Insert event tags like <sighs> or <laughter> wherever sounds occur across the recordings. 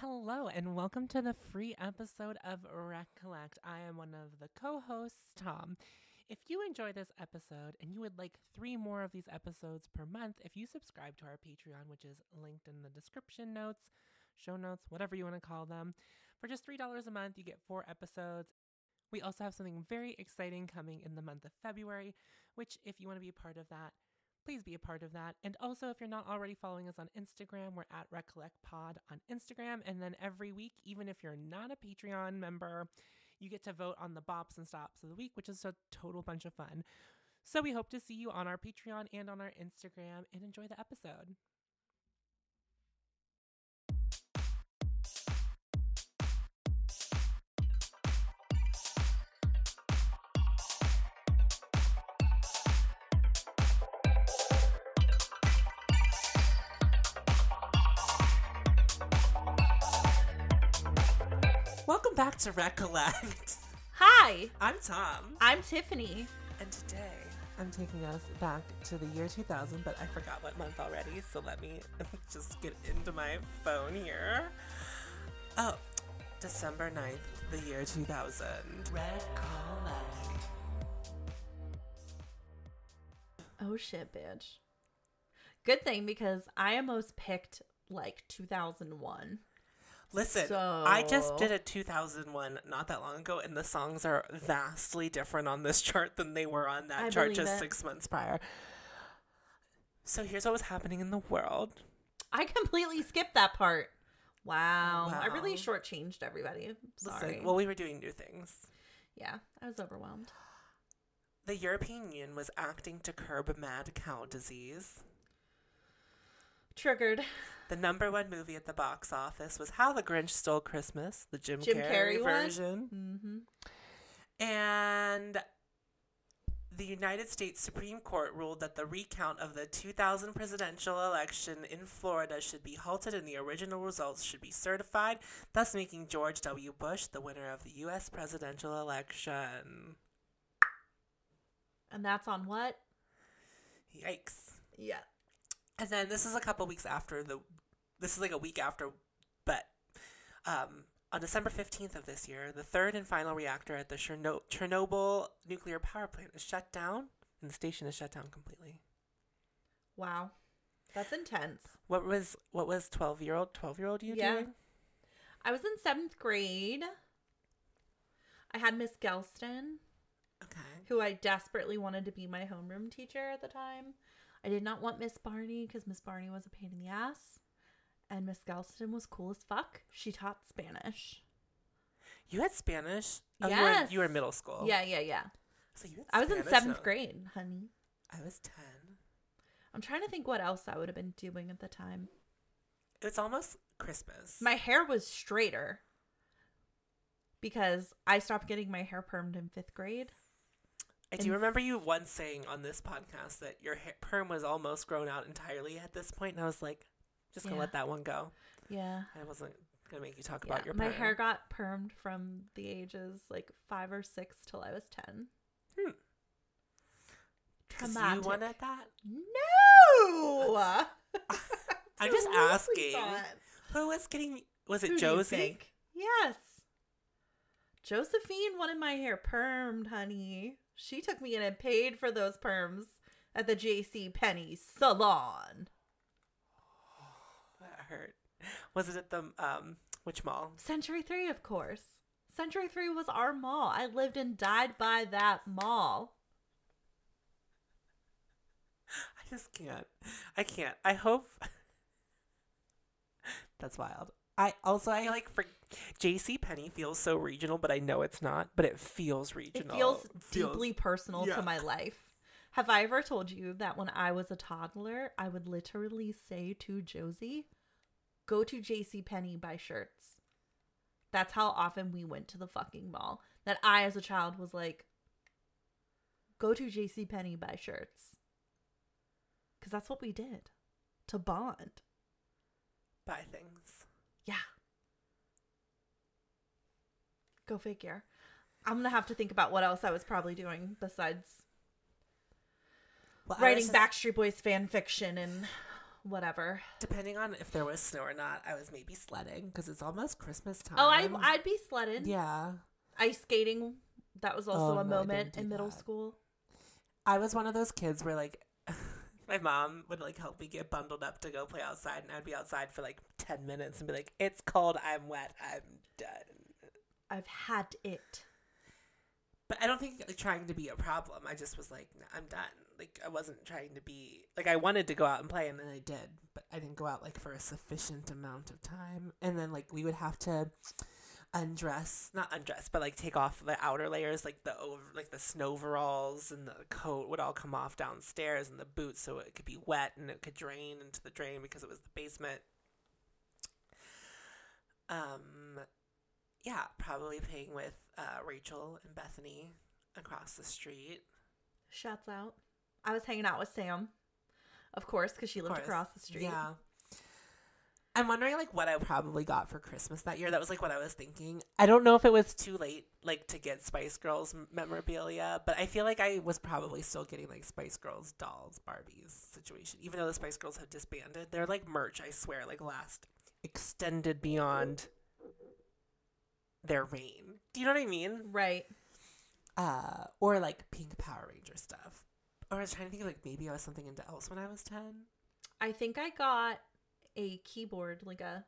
Hello, and welcome to the free episode of Wreck Collect. I am one of the co hosts, Tom. If you enjoy this episode and you would like three more of these episodes per month, if you subscribe to our Patreon, which is linked in the description notes, show notes, whatever you want to call them, for just $3 a month, you get four episodes. We also have something very exciting coming in the month of February, which, if you want to be a part of that, please be a part of that. And also, if you're not already following us on Instagram, we're at Wreck Collect Pod on Instagram. And then every week, even if you're not a Patreon member, you get to vote on the bops and stops of the week, which is a total bunch of fun. So we hope to see you on our Patreon and on our Instagram and enjoy the episode. To Wreck Collect. <laughs> Hi, I'm Tom. I'm Tiffany. And today I'm taking us back to the year 2000, but I forgot what month already, so let me <laughs> just get into my phone here. Oh, December 9th, the year 2000. Wreck Collect. Oh shit, bitch. Good thing because I almost picked like 2001. Listen, I just did a 2001 not that long ago, and the songs are vastly different on this chart than they were on that I chart just it. six months prior. So here's what was happening in the world. I completely skipped that part. Wow. I really Wow. shortchanged everybody. Sorry. Listen, well, we were doing new things. yeah, I was overwhelmed. The European Union was acting to curb mad cow disease. Triggered. The number one movie at the box office was How the Grinch Stole Christmas, the Jim, Jim Carrey, Carrey version. Mm-hmm. And the United States Supreme Court ruled that the recount of the 2000 presidential election in Florida should be halted and the original results should be certified, thus making George W. Bush the winner of the U.S. presidential election. And that's on what? Yikes. Yeah. And then this is a couple weeks after the, this is like a week after, but um, on December 15th of this year, the third and final reactor at the Cherno- Chernobyl nuclear power plant is shut down, and the station is shut down completely. Wow. That's intense. What was what was 12 year old 12 year old you Yeah. doing? I was in seventh grade. I had Miss Gelston. Okay. who I desperately wanted to be my homeroom teacher at the time. I did not want Miss Barney because Miss Barney was a pain in the ass. And Miss Galston was cool as fuck. She taught Spanish. You had Spanish. Oh, you, were, in- you were in middle school. Yeah, yeah, yeah. So you had I was in seventh grade, honey. I was 10. I'm trying to think what else I would have been doing at the time. It's almost Christmas. My hair was straighter because I stopped getting my hair permed in fifth grade. I do remember you once saying on this podcast that your hair, perm was almost grown out entirely at this point, and I was like, just gonna Yeah. let that one go. Yeah. I wasn't gonna make you talk yeah. about your Perm. my hair got permed from the ages like five or six till I was 10. Hmm. Traumatic. You wanted that? No. <laughs> I'm just asking. not. Who was getting? Was it Who Josie? think? Yes. Josephine wanted my hair permed, honey. She took me in and paid for those perms at the J.C. Penney salon. <sighs> That hurt. Was it at the um which mall? Century 3, of course. Century 3 was our mall. I lived and died by that mall. I just can't. I can't. I hope <laughs> That's wild. I also I like for JC Penney feels so regional, but I know it's not, but it feels It regional. feels Feels- deeply personal Yeah. to my life. Have I ever told you that when I was a toddler, I would literally say to Josie, go to J.C. Penney buy shirts. That's how often we went to the fucking mall. That I, as a child, was like, go to J.C. Penney buy shirts. Because that's what we did to bond. buy things. Yeah. Go figure. I'm going to have to think about what else I was probably doing besides Well, writing just- Backstreet Boys fan fiction and whatever. Depending on if there was snow or not, I was maybe sledding because it's almost Christmas time. Oh, I I'd be sledding. yeah. Ice skating. That was also Oh, a no, moment in middle that. school. I was one of those kids where like <laughs> my mom would like help me get bundled up to go play outside, and I'd be outside for like ten minutes and be like, "It's cold. I'm wet. I'm done." I've had it. But I don't think like trying to be a problem. I just was like, "Nah, I'm done. Like I wasn't trying to be like I wanted to go out and play, and then I did, but I didn't go out like for a sufficient amount of time. And then like we would have to undress, not undress, but like take off the outer layers, like the over, like the snow overalls and the coat would all come off downstairs, and the boots, so it could be wet and it could drain into the drain because it was the basement. Um, yeah, probably playing with uh, Rachel and Bethany across the street. Shouts out. I was hanging out with Sam, of course, because she lived across the street. Yeah. I'm wondering like what I probably got for Christmas that year. That was like what I was thinking. I don't know if it was too late like to get Spice Girls memorabilia, but I feel like I was probably still getting like Spice Girls dolls, Barbies situation. Even though the Spice Girls have disbanded, they're like merch, I swear, like last extended beyond their reign. Do you know what I mean? Right. Uh or like pink Power Ranger stuff. Or I was trying to think of like maybe I was something into else when I was 10. I think I got a keyboard, like a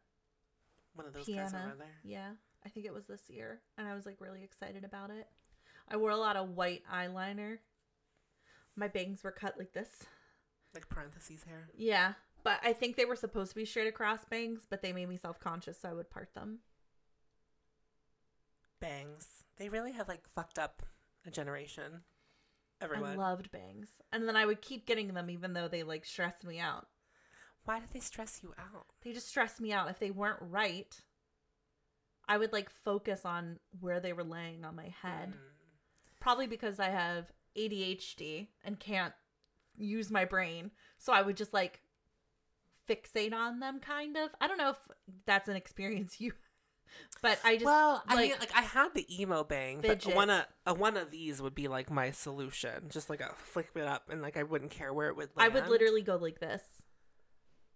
One of those guys piano. over there. Yeah, I think it was this year, and I was like really excited about it. I wore a lot of white eyeliner. My bangs were cut like this. Like parentheses hair. Yeah, but I think they were supposed to be straight across bangs, but they made me self conscious, so I would part them. Bangs. They really have like fucked up a generation. Everyone. I loved bangs, and then I would keep getting them, even though they like stressed me out. Why did they stress you out? They just stressed me out. If they weren't right, I would like focus on where they were laying on my head. Mm. Probably because I have ADHD and can't use my brain. So I would just like fixate on them kind of. I don't know if that's an experience <laughs> you but I just well, I like, mean, like I had the emo bang, Fidget. but one of a one of these would be like my solution. Just like a flick it up, and like I wouldn't care where it would. Lay. I would literally go like this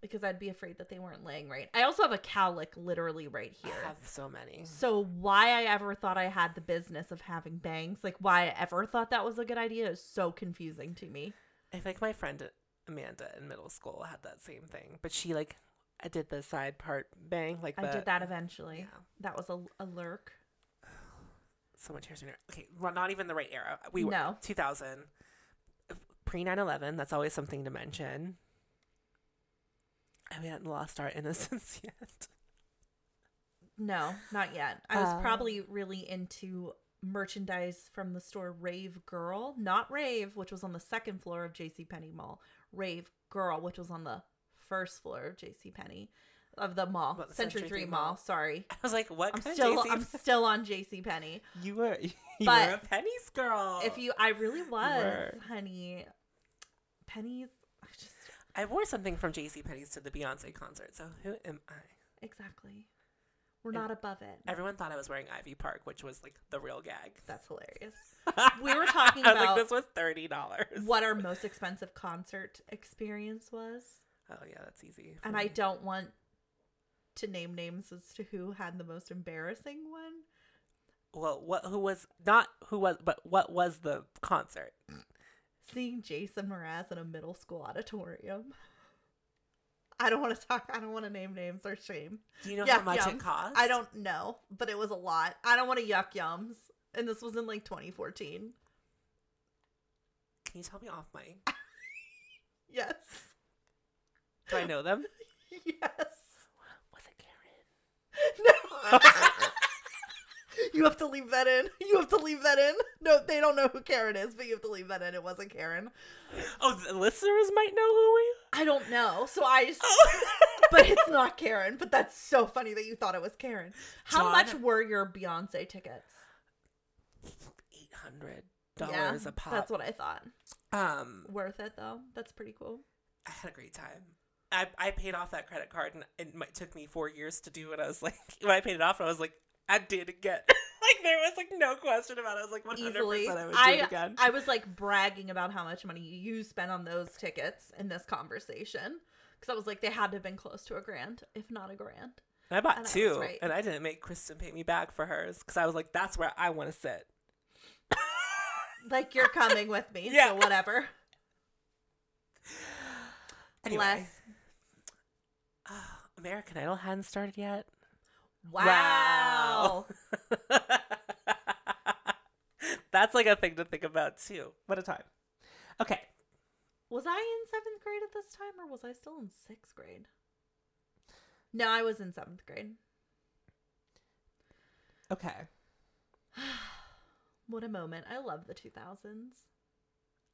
because I'd be afraid that they weren't laying right. I also have a cowlick literally right here. I have so many. So why I ever thought I had the business of having bangs, like why I ever thought that was a good idea is so confusing to me. I think my friend Amanda in middle school had that same thing, but she like I did the side part bang like I the, did that eventually. Yeah, That was a, a lurk. so much hair sooner. Okay, well, not even the right era. We were No. 2000 pre 9/11. That's always something to mention. And we hadn't lost our innocence <laughs> yet. No, not yet. I was Uh, probably really into merchandise from the store Rave Girl, not Rave, which was on the second floor of JC Penney Mall. Rave Girl, which was on the first floor of JC Penney of the mall. What, the Century, Century 3 Mall. Mall? Sorry. I was like, what? I'm kind still of JC I'm still on JC Penney. You were <laughs> you But were a pennies girl. If you I really was, were. honey. Pennies I just I wore something from JC Penney's to the Beyonce concert, so who am I? exactly. We're And- not above it. Everyone thought I was wearing Ivy Park, which was like the real gag. That's hilarious. <laughs> We were talking I was about like, this was thirty dollars. what our most expensive concert experience was. Oh yeah, that's easy. And I don't want to name names as to who had the most embarrassing one. Well, what? Who was not? Who was? But what was the concert? Seeing Jason Mraz in a middle school auditorium. I don't want to talk. I don't want to name names or shame. Do you know Yuck how much yums. it cost? I don't know, but it was a lot. I don't want to yuck yums. And this was in like 2014. Can you tell me off mic? <laughs> Yes. Do I know them? <laughs> Yes. Was it Karen? No. <laughs> you have to leave that in. You have to leave that in. No, they don't know who Karen is, but you have to leave that in. It wasn't Karen. Oh, the listeners might know who we. I don't know. So I just Oh. <laughs> but it's not Karen. But that's so funny that you thought it was Karen. How John- much were your Beyonce tickets? Eight hundred dollars a pop. That's what I thought. Um, Worth it though. That's pretty cool. I had a great time. I, I paid off that credit card and it might, took me four years to do it. I was like, <laughs> when I paid it off, I was like, I did again. <laughs> like there was like no question about it. I was like, one hundred Easily. I would do I it again. I was like bragging about how much money you spent on those tickets in this conversation Because I was like, they had to have been close to a grand, if not a grand. I bought And I two, right. and I didn't make Kristen pay me back for hers because I was like, that's where I want to sit. <laughs> Like you're coming with me, Yeah. so whatever. Anyway, Bless. American Idol hadn't started yet. Wow. <laughs> That's like a thing to think about too. What a time. Okay. Was I in seventh grade at this time, or was I still in sixth grade? No, I was in seventh grade. Okay. <sighs> What a moment. I love the 2000s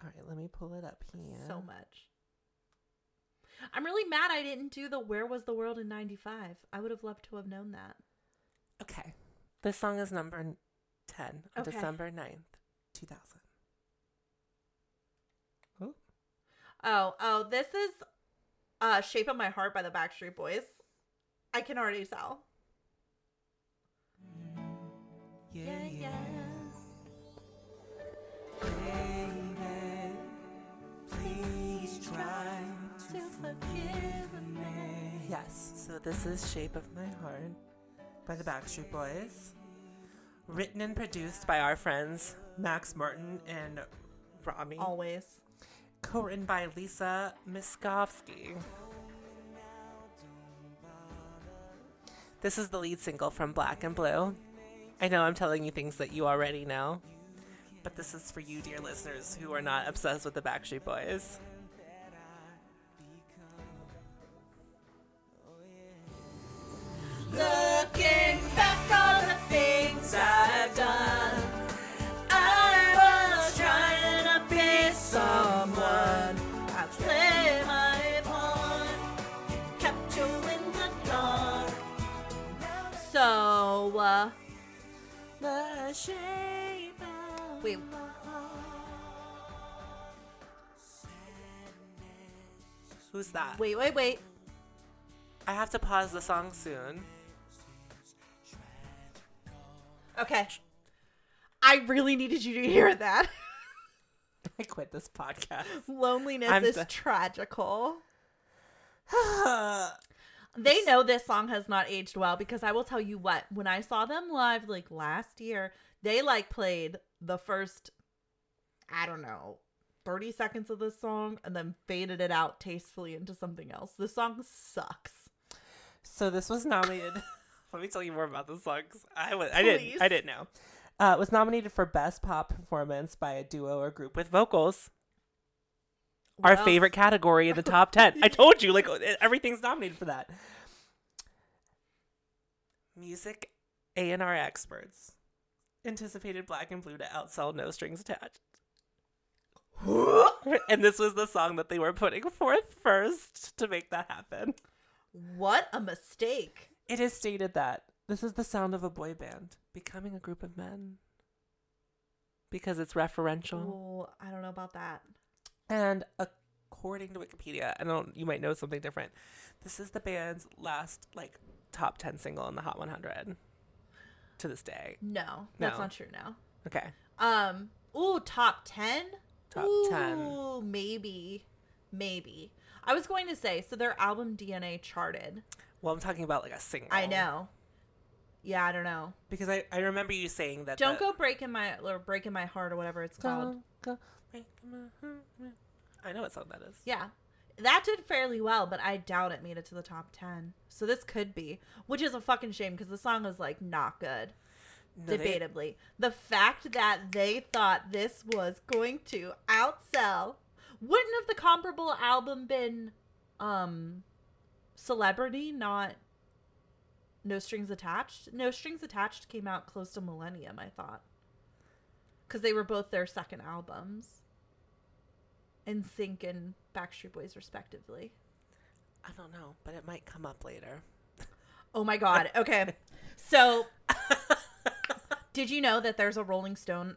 All right, let me pull it up here. so much. I'm really mad I didn't do the Where Was the World in 95. I would have loved to have known that. Okay. This song is number 10 on Okay. December 9th, 2000. Oh, Oh, oh, this is uh Shape of My Heart by the Backstreet Boys. I can already tell. Yeah, yeah. please Yes, so this is Shape of My Heart by the Backstreet Boys. Written and produced by our friends Max Martin and Rami. Always. Co written by Lisa Miskovsky. This is the lead single from Black and Blue. I know I'm telling you things that you already know, but this is for you, dear listeners, who are not obsessed with the Backstreet Boys. Looking back on the things I've done, I was trying to be someone. I played my part, kept you in the dark. So, uh, The shape of wait. Who's that? Wait, wait, wait. I have to pause the song soon. Okay. I really needed you to hear that. <laughs> I quit this podcast. Loneliness I'm is tragical. <sighs> They know this song has not aged well because I will tell you what, when I saw them live like last year, they like played the first, I don't know, 30 seconds of this song and then faded it out tastefully into something else. The song sucks. so this was nominated. <laughs> Let me tell you more about the song. 'cause I was I didn't Please. I didn't know. Uh, was nominated for best pop performance by a duo or group with vocals. Our Well, favorite category in the top ten. I <laughs> told you, like everything's nominated for that. Music A and R experts anticipated Black and Blue to outsell No Strings Attached. <laughs> and this was the song that they were putting forth first to make that happen. What a mistake. It is stated that this is the sound of a boy band becoming a group of men because it's referential. Oh, I don't know about that. And according to Wikipedia, I don't you might know something different. This is the band's last like top 10 single in the Hot 100 to this day. No, that's No. not true now. Okay. Um, ooh, top 10? Top 10. Ooh, maybe. Maybe. I was going to say, so their album DNA charted. Well, I'm talking about like a single. I know. Yeah, I don't know. Because I, I remember you saying that Don't the- go breaking my or breaking my heart or whatever it's called. Go, go, break my heart. I know what song that is. Yeah. That did fairly well, but I doubt it made it to the top 10. So this could be, which is a fucking shame because the song was like not good. No, they- debatably. The fact that they thought this was going to outsell wouldn't have the comparable album been um Celebrity, not No Strings Attached? No Strings Attached came out close to Millennium, I thought. Cuz they were both their second albums. NSYNC and Backstreet Boys respectively. I don't know, but it might come up later. Oh my god. <laughs> Okay. So did you know that there's a Rolling Stones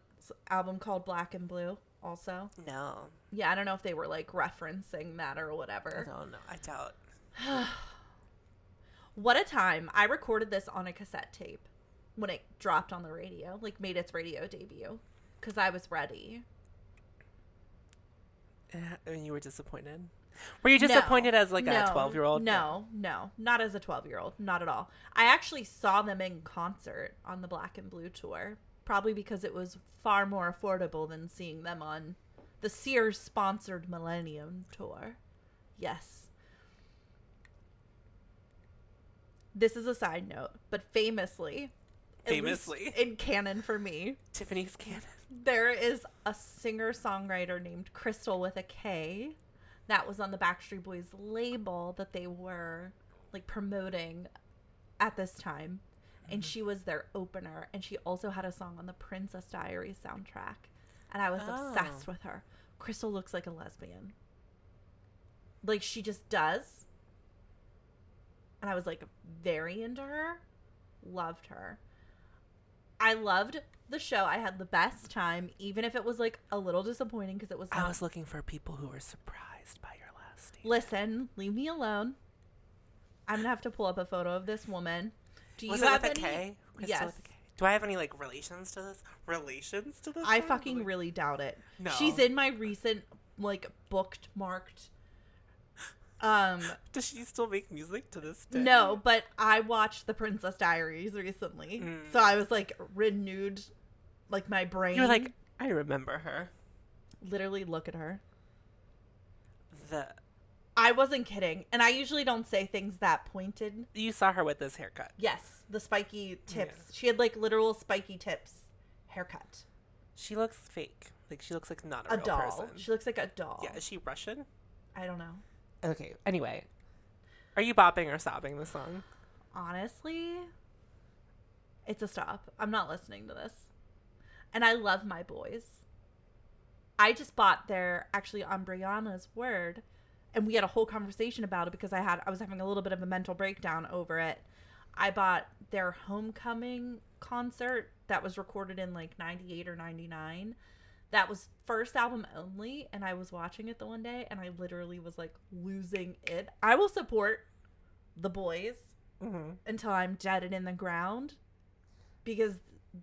album called Black and Blue also? No, Yeah, I don't know if they were like referencing that or whatever. I don't know. I doubt. <sighs> What a time. I recorded this on a cassette tape when it dropped on the radio, like made its radio debut cuz I was ready. Eh, And you were disappointed. Were you No. disappointed as like a 12 year old? No, no, not as a 12 year old. Not at all. I actually saw them in concert on the Black and Blue tour, probably because it was far more affordable than seeing them on the Sears sponsored Millennium tour. Yes. This is a side note, but famously, Famously. in canon for me, Tiffany's canon. there is a singer songwriter named Krystal with a K that was on the Backstreet Boys label that they were like promoting at this time. And mm-hmm. she was their opener. And she also had a song on the Princess Diaries soundtrack. And I was obsessed Oh. with her. Krystal looks like a lesbian. Like she just does. And I was like very into her. Loved her. I loved the show. I had the best time, even if it was like a little disappointing because it was. I was looking for people who were surprised by your last statement. Listen, leave me alone. I'm gonna have to pull up a photo of this woman. Do you Was it have with any? K? Krystal Yes. with a K? Do I have any like relations to this? Relations to this? I fucking Like- really doubt it. No. She's in my recent like booked marked. Um, <laughs> Does she still make music to this day? no, but I watched the Princess Diaries recently, Mm. so I was like renewed, like my brain. You're like, I remember her. literally look at her. The I wasn't kidding, and I usually don't say things that pointed. you saw her with this haircut. Yes, the spiky tips. Yeah. She had like literal spiky tips haircut. She looks fake. Like she looks like not a, A doll. person. She looks like a doll. Yeah, is she Russian? I don't know. Okay. Anyway, are you bopping or sobbing this song? Honestly, it's a stop. I'm not listening to this. And I love my boys. I just bought their actually on Brianna's word, and we had a whole conversation about it because I had I was having a little bit of a mental breakdown over it. I bought their homecoming concert that was recorded in like 98 or 99. That was first album only, and I was watching it the one day, and I literally was like losing it. I will support the boys Mm-hmm. until I'm dead and in the ground because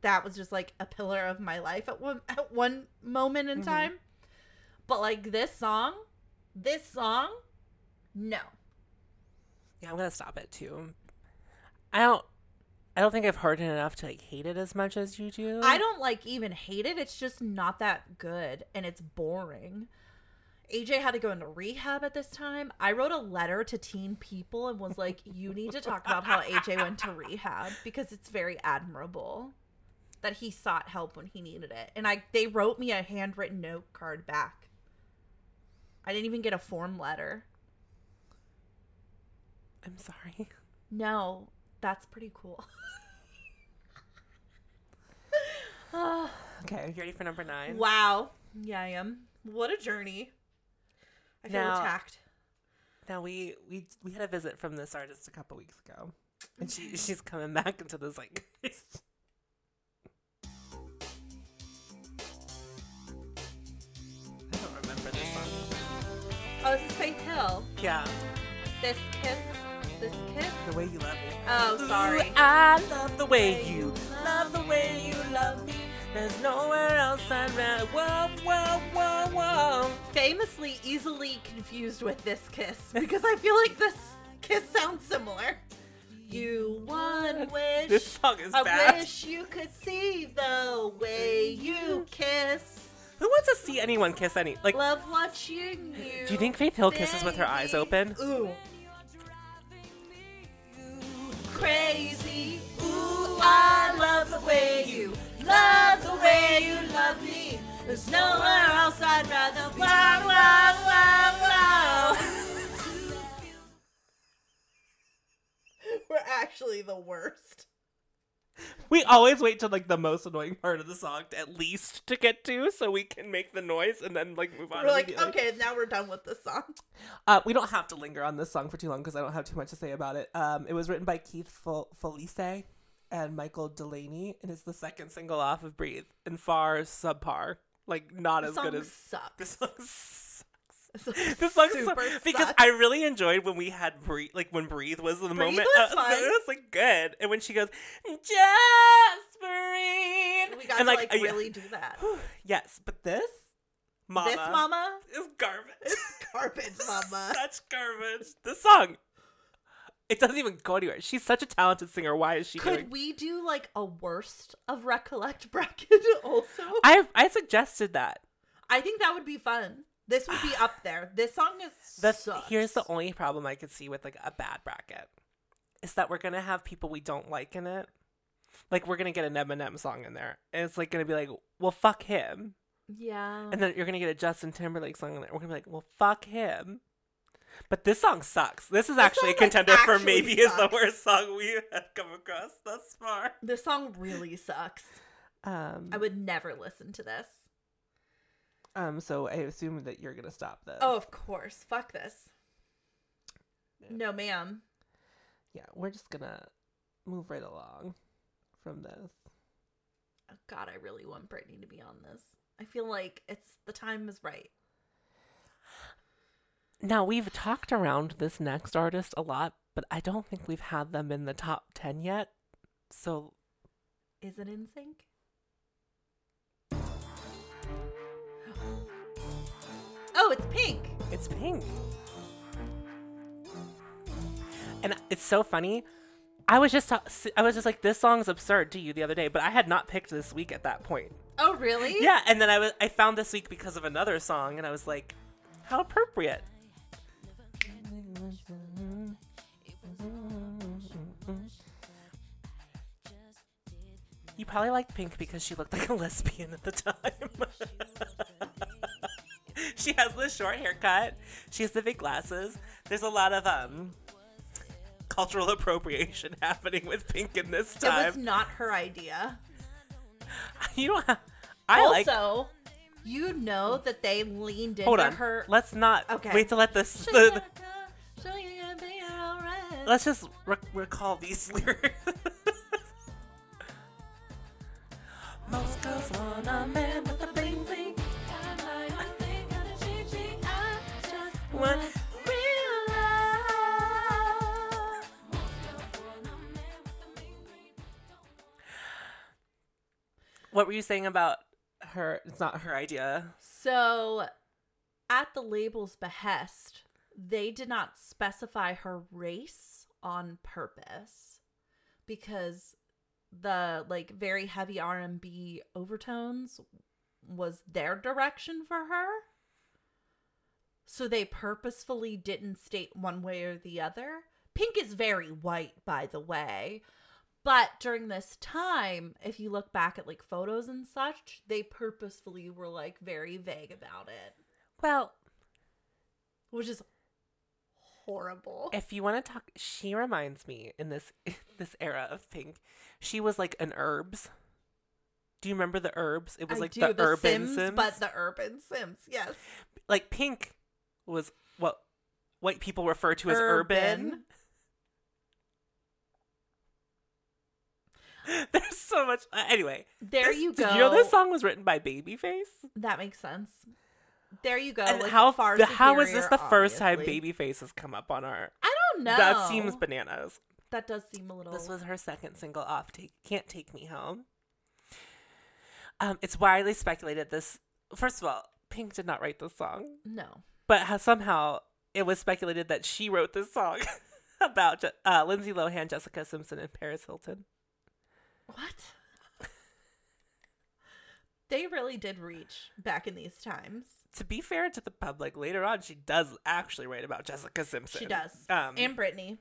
that was just like a pillar of my life at one at one moment in Mhm. time. But like this song, this song, no. Yeah, I'm gonna stop it too. I don't. I don't think I've heard it enough to like hate it as much as you do. I don't like even hate it. It's just not that good and it's boring. AJ had to go into rehab at this time. I wrote a letter to teen people and was like, you need to talk about how AJ went to rehab because it's very admirable that he sought help when he needed it. And I they wrote me a handwritten note card back. I didn't even get a form letter. I'm sorry. No, that's pretty cool. <laughs> Okay, you ready for number nine? Wow. Yeah, I am. What a journey. I feel Now- attacked. Now we we we had a visit from this artist a couple weeks ago, and she she's coming back into this like. <laughs> I don't remember this song. Oh, this is Faith Hill. Yeah, This kiss. This kiss. the way you love me. Oh, sorry. Ooh, I love the way you love the way you love me. There's nowhere else I'd rather. Whoa, whoa, whoa, whoa. Famously easily confused with this kiss <laughs> because I feel like this kiss sounds similar. You one wish. This song is I bad. wish you could see the way you kiss. Who wants to see anyone kiss any? Like, Love what you do you think Faith Hill kisses with her eyes open? Ooh. Crazy. Ooh, I love the way you love the way you love me. There's nowhere else I'd rather. Wow, wow, wow, wow. <laughs> We're actually the worst. We always wait till like the most annoying part of the song to, at least to get to, so we can make the noise and then like move on. We're like, okay, now we're done with this song. Uh, we don't have to linger on this song for too long because I don't have too much to say about it. Um, it was written by Keith Fel- Follese and Michael Dulaney, and it's the second single off of Breathe, and far subpar, like not The as good as sucks. this <laughs> song. Sucks. This <laughs> This song super so, because sucks. I really enjoyed when we had breathe, like when breathe was the moment. was uh, fun. It was like good, and when she goes, just breathe, we got and to like, uh, yeah. really do that. yes, but this, Mama. This mama is garbage. garbage <laughs> mama. Such garbage. The song. It doesn't even go anywhere. She's such a talented singer. Why is she Could doing? we do like a worst of Wreck Collect <laughs> bracket also? I I suggested that. I think that would be fun. This would be up <sighs> there. This song is The sucks. here's the only problem I could see with like a bad bracket is that we're gonna have people we don't like in it. Like we're gonna get an Eminem song in there, and it's like gonna be like, well, fuck him, yeah. and then you're gonna get a Justin Timberlake song in there. We're gonna be like, well, fuck him. But this song sucks. This is actually a song, like, contender for actually maybe is the worst song we have come across thus far. this song really sucks. Um, I would never listen to this. Um. So I assume that you're gonna stop this. Oh, of course. Fuck this. No, ma'am. yeah. We're just gonna move right along from this. Oh, God, I really want Brittany to be on this. I feel like it's the time is right. Now we've talked around this next artist a lot, but I don't think we've had them in the top ten yet. So Is it in sync? It's pink. it's Pink, and it's so funny. I was just I was just like this song's absurd to you the other day, but I had not picked this week at that point. Oh, really? Yeah, and then I was I found this week because of another song, and I was like, how appropriate. You probably liked Pink because she looked like a lesbian at the time. <laughs> <laughs> she has the short haircut. She has the big glasses. There's a lot of um cultural <laughs> appropriation <laughs> happening with Pink in this time. It time. was not her idea. you don't have, I like also, you know that they leaned into Hold on. her. Let's not Okay. wait to let this. The- the- gotta- show you gotta be alright. let's just re- recall these lyrics. Most girls want a man with a bling What were you saying about her? It's not her idea. So, at the label's behest, they did not specify her race on purpose because the like very heavy R&B overtones was their direction for her. So they purposefully didn't state one way or the other. Pink is very white, by the way. But during this time, if you look back at like photos and such, they purposefully were like very vague about it, Well, which is horrible. if you want to talk, she reminds me in this <laughs> this era of Pink. She was like an Urbz. Do you remember the Urbz? It was I like do, the, urban Sims, Sims. but the urban Sims, yes. like Pink was what white people refer to as urban. Urban. <laughs> There's so much. uh, anyway, There this- you go. you know this song was written by Babyface? That makes sense. There you go. and with how far the, how is this superior, the first time obviously. Babyface has come up on our? I don't know. That seems bananas. That does seem a little. This was her second single off. Take can't take me home. Um, it's widely speculated this. First of all, Pink did not write this song, no. But how somehow it was speculated that she wrote this song <laughs> about uh, Lindsay Lohan, Jessica Simpson, and Paris Hilton. What? they really did reach back in these times. To be fair to the public, later on she does actually write about Jessica Simpson. She does. Um, and Brittany.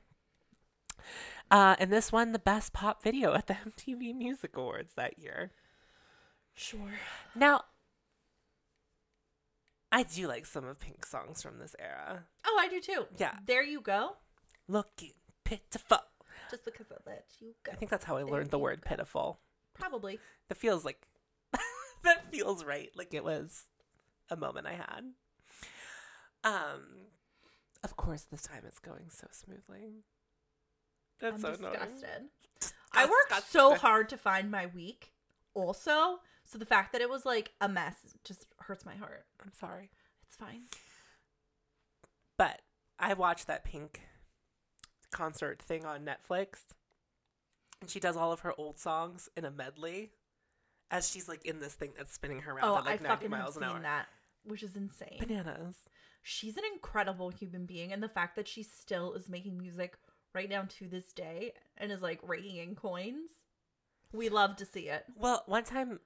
uh, and this won the best pop video at the MTV Music Awards that year. Sure. Now, I do like some of Pink's songs from this era. Oh, I do too. Yeah. There you go. Looking pitiful. Just because of that, you go. I think that's how I There learned the word go. pitiful. Probably. That feels like <laughs> that feels right. Like it was a moment I had. Um, of course, this time it's going so smoothly. That's I'm so disgusted. I worked so hard to find my week. Also, so the fact that it was like a mess just hurts my heart. I'm sorry, It's fine. but I watched that Pink concert thing on Netflix, and she does all of her old songs in a medley, as she's like in this thing that's spinning her around Oh, at like I 90 fucking miles an seen hour. that. which is insane. Bananas. She's an incredible human being, and the fact that she still is making music right now to this day and is like raking in coins, we love to see it. Well, one time,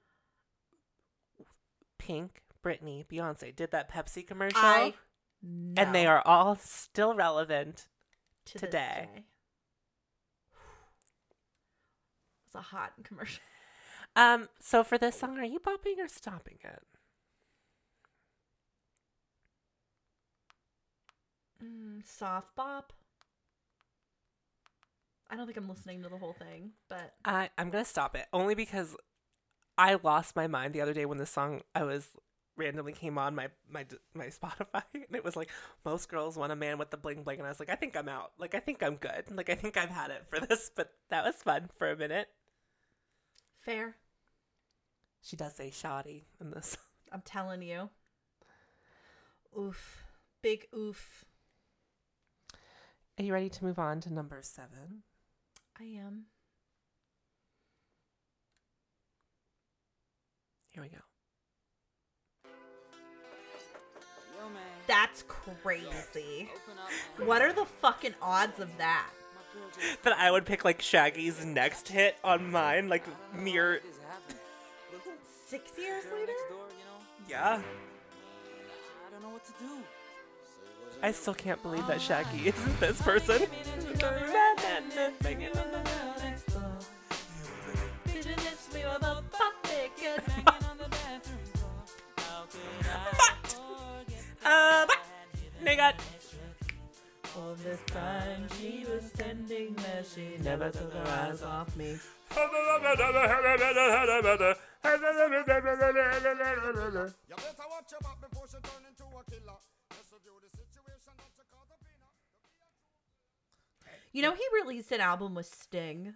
Pink, Britney, Beyonce did that Pepsi commercial, I and they are all still relevant. to today. day. It's a hot <laughs> commercial. Um, so for this song, are you bopping or stopping it? Mm, soft bop. I don't think I'm listening to the whole thing, but I I'm gonna stop it only because I lost my mind the other day when the song I was randomly came on my my my <laughs> Spotify and it was like most girls want a man with the bling bling and I was like I think I'm out like I think I'm good like I think I've had it for <laughs> this but that was fun for a minute. fair. She does say shoddy in this. <laughs> I'm telling you. Oof. Big oof. Are you ready to move on to number seven? I am. Here we go. Yo, man. That's crazy. Open. What are the fucking odds of that? My girl just That I would pick like Shaggy's next hit on mine, like mere. What is happening? But who? Six years later? next door, you know? Yeah, I don't know what to do. I still can't believe that Shaggy is this person. <laughs> nigga. All this time she was tending that she never took her eyes off me. You better watch your back before she turn into a killer. Just review the situation that you caught up in. You know, he released an album with Sting.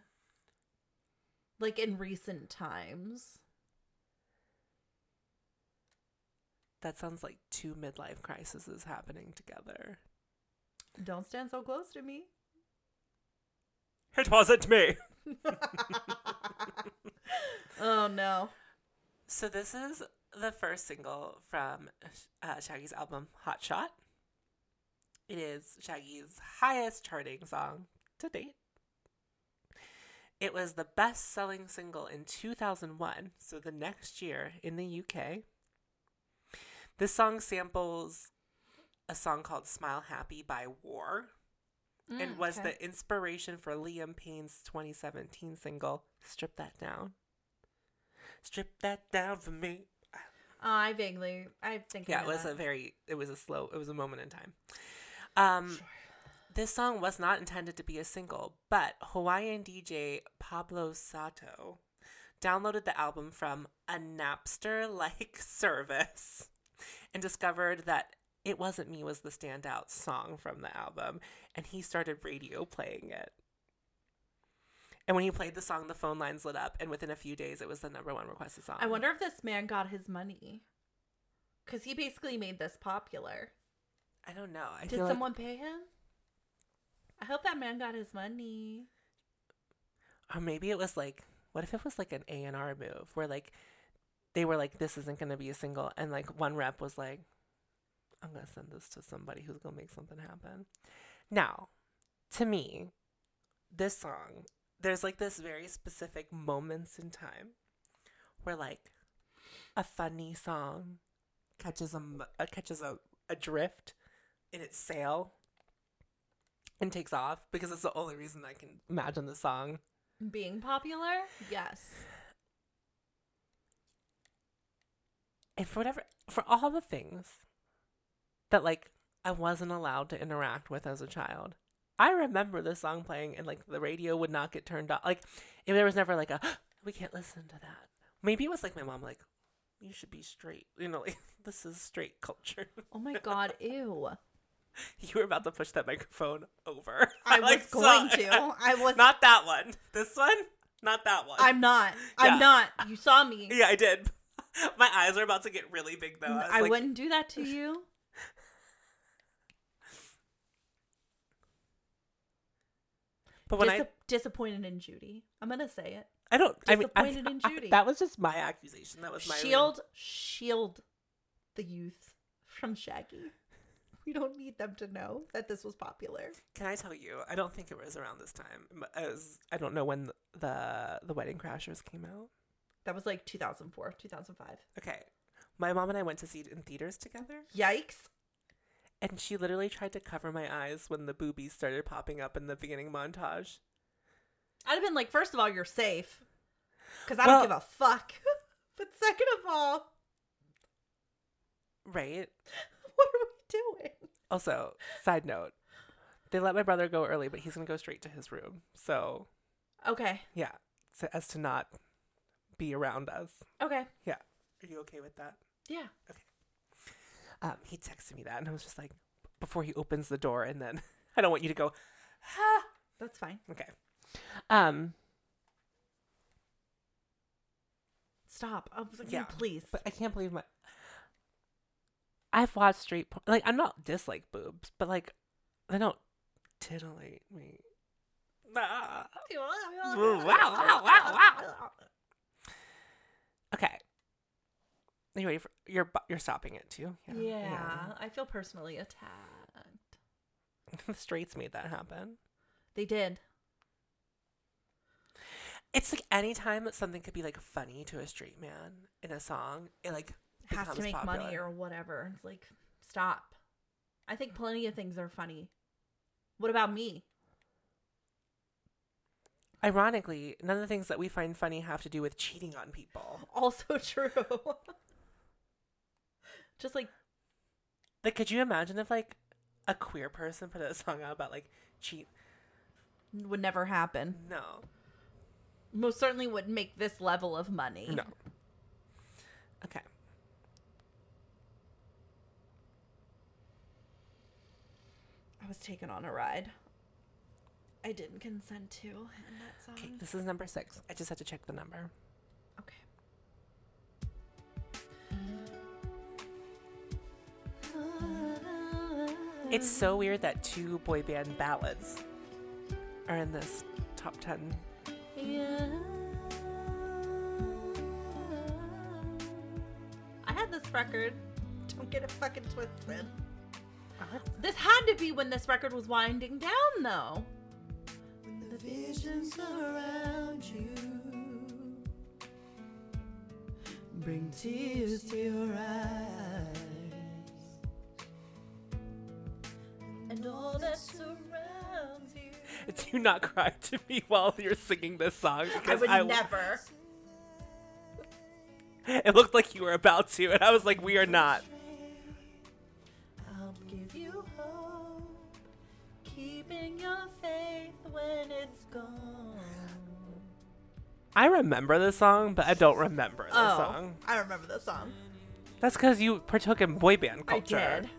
Like in recent times. That sounds like two midlife crises happening together. Don't stand so close to me. It wasn't me. <laughs> oh no. So this is the first single from uh, Shaggy's album Hot Shot. It is Shaggy's highest charting song to date. It was the best-selling single in 2001, so the next year in the UK. This song samples a song called Smile Happy by War and was Mm, okay. the inspiration for Liam Payne's 2017 single Strip That Down. Strip that down for me. Oh, I vaguely I think Yeah, it was that. a very it was a slow it was a moment in time. Um this song was not intended to be a single, but Hawaiian DJ Pablo Sato downloaded the album from a Napster like <laughs> service and discovered that It Wasn't Me was the standout song from the album, and he started radio playing it. And when he played the song, the phone lines lit up, and within a few days, it was the number one requested song. I wonder if this man got his money. Cause he basically made this popular. I don't know. I Did feel like- someone pay him? I hope that man got his money. or maybe it was like what if it was like an a&r move where like they were like this isn't going to be a single and like one rep was like i'm going to send this to somebody who's going to make something happen now to me this song there's like this very specific moments in time where like a funny song catches a, uh, catches a, a drift in its sail and takes off because it's the only reason I can imagine the song Being popular? Yes. And for whatever for all the things that like I wasn't allowed to interact with as a child. I remember this song playing and like the radio would not get turned off. Like if there was never like a <gasps> we can't listen to that. Maybe it was like my mom like you should be straight. You know, like <laughs> this is straight culture. Oh my god, <laughs> ew. you were about to push that microphone over. <laughs> I like, was going saw- to. I was Not that one. This one? Not that one. I'm not. Yeah. I'm not. You saw me. Yeah, I did. <laughs> My eyes are about to get really big though. I, I like, wouldn't do that to you. <laughs> But when Dis- I disappointed in Judy. I'm gonna say it. I don't. I mean, I- Disappointed in I- Judy. that was just my accusation. That was my Shield, shield. the youth from Shaggy. We don't need them to know that this was popular. Can I tell you? I don't think it was around this time. As I don't know when the the Wedding Crashers came out. That was like 2004, 2005. Okay, my mom and I went to see it in theaters together, Yikes. and she literally tried to cover my eyes when the boobies started popping up in the beginning montage. I'd have been like, first of all, you're safe. Because I Well- don't give a fuck. <laughs> but second of all, Right. <laughs> what are we doing? Also, side note, they let my brother go early, but he's gonna go straight to his room. So Okay. yeah, so as to not be around us. Okay. Yeah. Are you okay with that? Yeah. Okay. Um, he texted me that, and I was just like, before he opens the door, and then <laughs> I don't want you to go, ha. That's fine. Okay. Um, Stop. Oh, Yeah, please. but I can't believe my. I've watched straight porn. Like I'm not dislike boobs, but like they don't titillate me. Ah. <laughs> wow, wow, wow. Okay. You ready for you're you're stopping it too? Yeah, I feel personally attacked. <laughs> the straights made that happen. They did. It's like anytime that something could be like funny to a straight man in a song, it like Has to make money or whatever. It's like, stop. I think plenty of things are funny. What about me? Ironically, none of the things that we find funny have to do with cheating on people. <laughs> Also true. Just like, Like, could you imagine if like a queer person put a song out about like cheat? would never happen. No, Most certainly wouldn't make this level of money. no. Okay. I was taken on a ride. I didn't consent to in that song. Okay, this is number six. I just had to check the number. Okay. It's so weird that two boy band ballads are in this top ten. Yeah. I had this record. Don't get it fucking twisted. This had to be when this record was winding down, though. When the visions around you bring tears to your eyes, and all that surrounds you. <laughs> Do not cry to me while you're singing this song? I Because would I, never. <laughs> It looked like you were about to, and I was like, we are not. I remember the song, but I don't remember the Oh, song. I remember this song. That's because you partook in boy band culture. I did.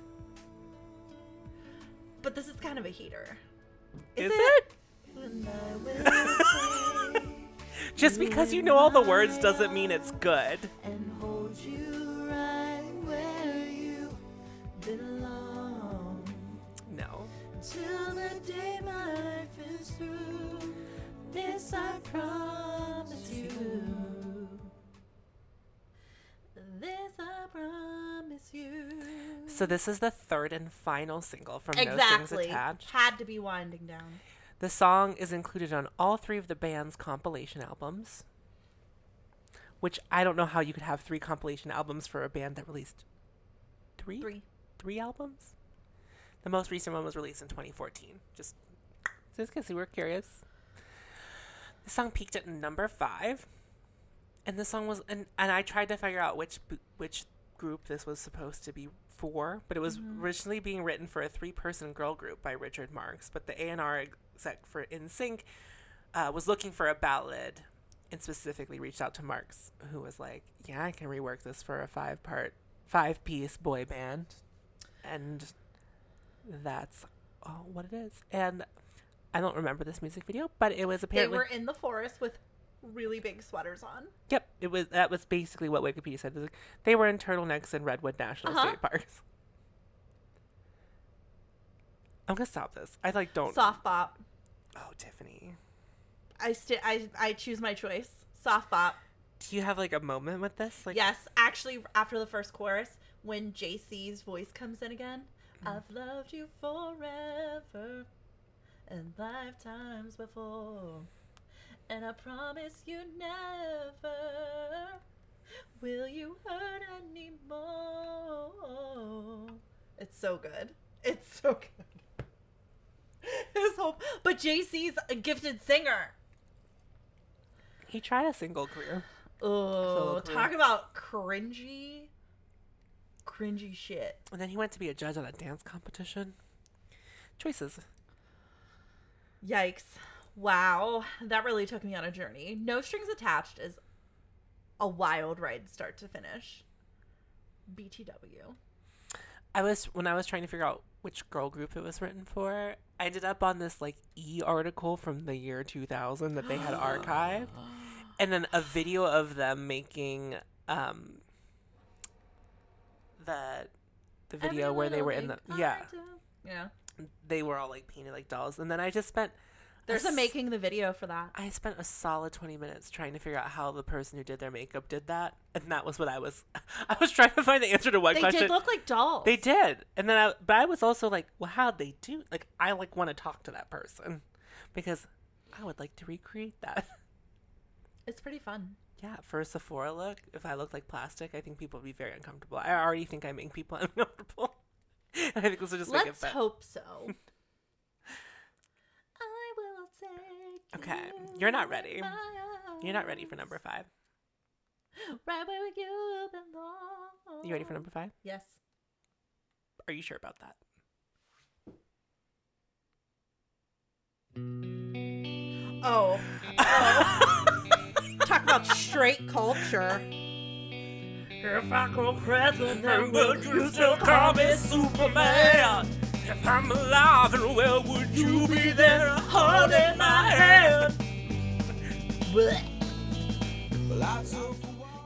But this is kind of a heater. Is it? And I will take <laughs> Just because you know all the words doesn't mean it's good. and hold you right where you belong. No. Till the day my life is through, this I promise This I promise you. So this is the third and final single from No Strings Exactly. Attached. Had to be winding down. The song is included on all three of the band's compilation albums. Which I don't know how you could have three compilation albums for a band that released three Three. three albums. The most recent one was released in 2014. Just just because we were curious. The song peaked at number five, and the song was and, and I tried to figure out which which group this was supposed to be for, but it was originally being written for a three-person girl group by Richard Marx, but the A&R exec for NSYNC uh, was looking for a ballad and specifically reached out to Marx, who was like, "Yeah, I can rework this for a five-part, five-piece boy band," and that's all what it is. And I don't remember this music video, but it was apparently They were in the forest with really big sweaters on. Yep, it was. That was basically what Wikipedia said. Like, They were in turtlenecks in Redwood National Uh-huh. State Parks. I'm gonna stop this. I like don't. Soft bop. Oh, Tiffany, I sti- I I choose my choice. Soft bop. do you have like a moment with this? Like, Yes, actually, after the first chorus, when JC's voice comes in again. I've loved you forever and lifetimes before. And I promise you never will you hurt anymore. It's so good. It's so <laughs> good. His hope. but JC's a gifted singer. He tried a single career. Oh, talk about cringy, cringy shit. And then he went to be a judge on a dance competition. Choices. Yikes. Wow. That really took me on a journey. No Strings Attached is a wild ride start to finish. BTW. I was when I was trying to figure out which girl group it was written for. I ended up on this like E article from the year 2000 that they had <gasps> archived, and then a video of them making um the the video Every where they were in the yeah Yeah. they were all like painted like dolls, and then I just spent There's a making the video for that. I spent a solid 20 minutes trying to figure out how the person who did their makeup did that. And that was what I was <laughs> I was trying to find the answer to one They question. They did look like dolls. they did. And then I but I was also like, well how'd they do like I like want to talk to that person because I would like to recreate that. <laughs> It's pretty fun. yeah, for a Sephora look, if I look like plastic, I think people would be very uncomfortable. I already think I make people <laughs> uncomfortable. I think this will just make it Let's better. hope so. Okay, you you're not ready. You're not ready for number five. Right where you belong. You ready for number five? Yes. Are you sure about that? Oh. <laughs> Talk about straight culture. If I go president, would you still call me Superman? If I'm alive and well, would you be there holding my hand? Blech. Well, I took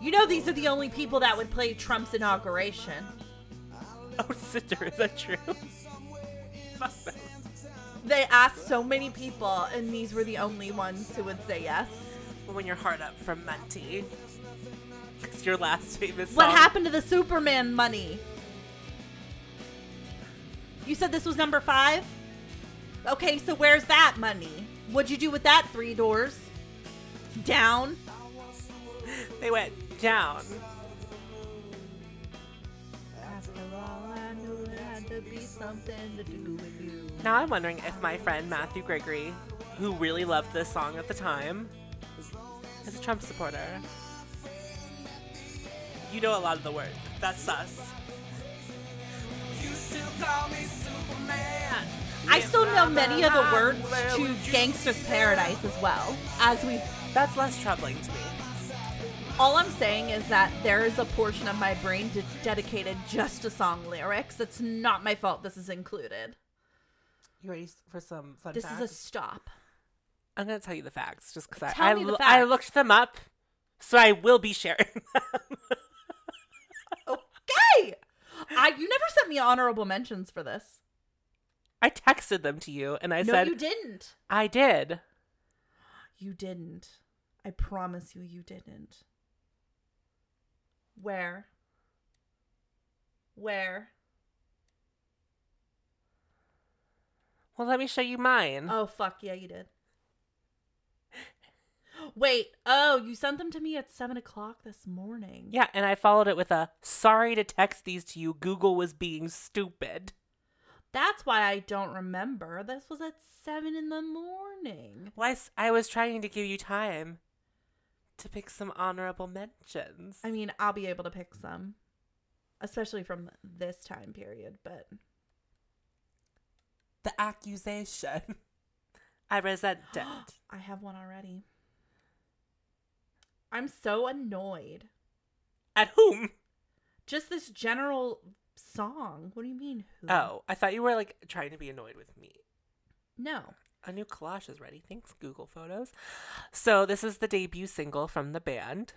You know these are the only people that would play Trump's inauguration. <laughs> Oh, sister, is that true? <laughs> They asked so many people, and these were the only ones who would say yes. When your heart up from Munty. It's your last famous song. What happened to the Superman money? You said this was number five? Okay, so where's that money? What'd you do with that three doors? Down? They went down. Now I'm wondering if my friend Matthew Gregory, who really loved this song at the time, is a Trump supporter. You know a lot of the words. That's sus. I still know many of the words to Gangsta's Paradise as well. As we, That's less troubling to me. all I'm saying is that there is a portion of my brain de- dedicated just to song lyrics. It's not my fault. This is included. You ready for some fun This facts? is a stop. I'm gonna tell you the facts just because I I, me the lo- I looked them up, so I will be sharing <laughs> them. Okay. I you never sent me honorable mentions for this. I texted them to you, and I no, said you didn't. I did. You didn't. I promise you, you didn't. Where? Where? Well, let me show you mine. Oh fuck yeah, you did. Wait. Oh, you sent them to me at seven o'clock this morning. Yeah, and I followed it with a sorry to text these to you. Google was being stupid. That's why I don't remember. This was at seven in the morning. Well, I, I was trying to give you time to pick some honorable mentions. I mean, I'll be able to pick some, especially from this time period. But the accusation. <laughs> I resent it. <gasps> I have one already. I'm so annoyed. At whom? Just this general song. What do you mean? Who? Oh, I thought you were like trying to be annoyed with me. no. A new collage is ready. Thanks, Google Photos. So, this is the debut single from the band.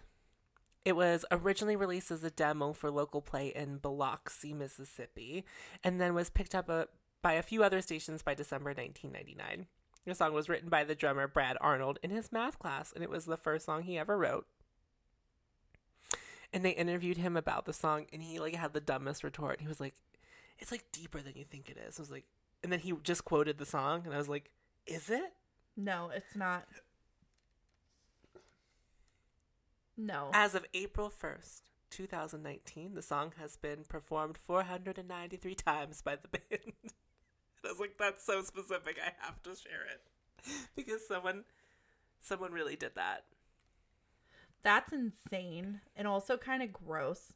It was originally released as a demo for local play in Biloxi, Mississippi, and then was picked up a, by a few other stations by December 1999. The song was written by the drummer Brad Arnold in his math class, and it was the first song he ever wrote. and they interviewed him about the song, and he like had the dumbest retort. He was like, "It's like deeper than you think it is." I was like, and then he just quoted the song, and I was like, "Is it?" No, it's not. No. As of April first, two thousand nineteen, the song has been performed four hundred and ninety-three times by the band. And I was like, "That's so specific. I have to share it because someone, someone really did that." That's insane and also kind of gross.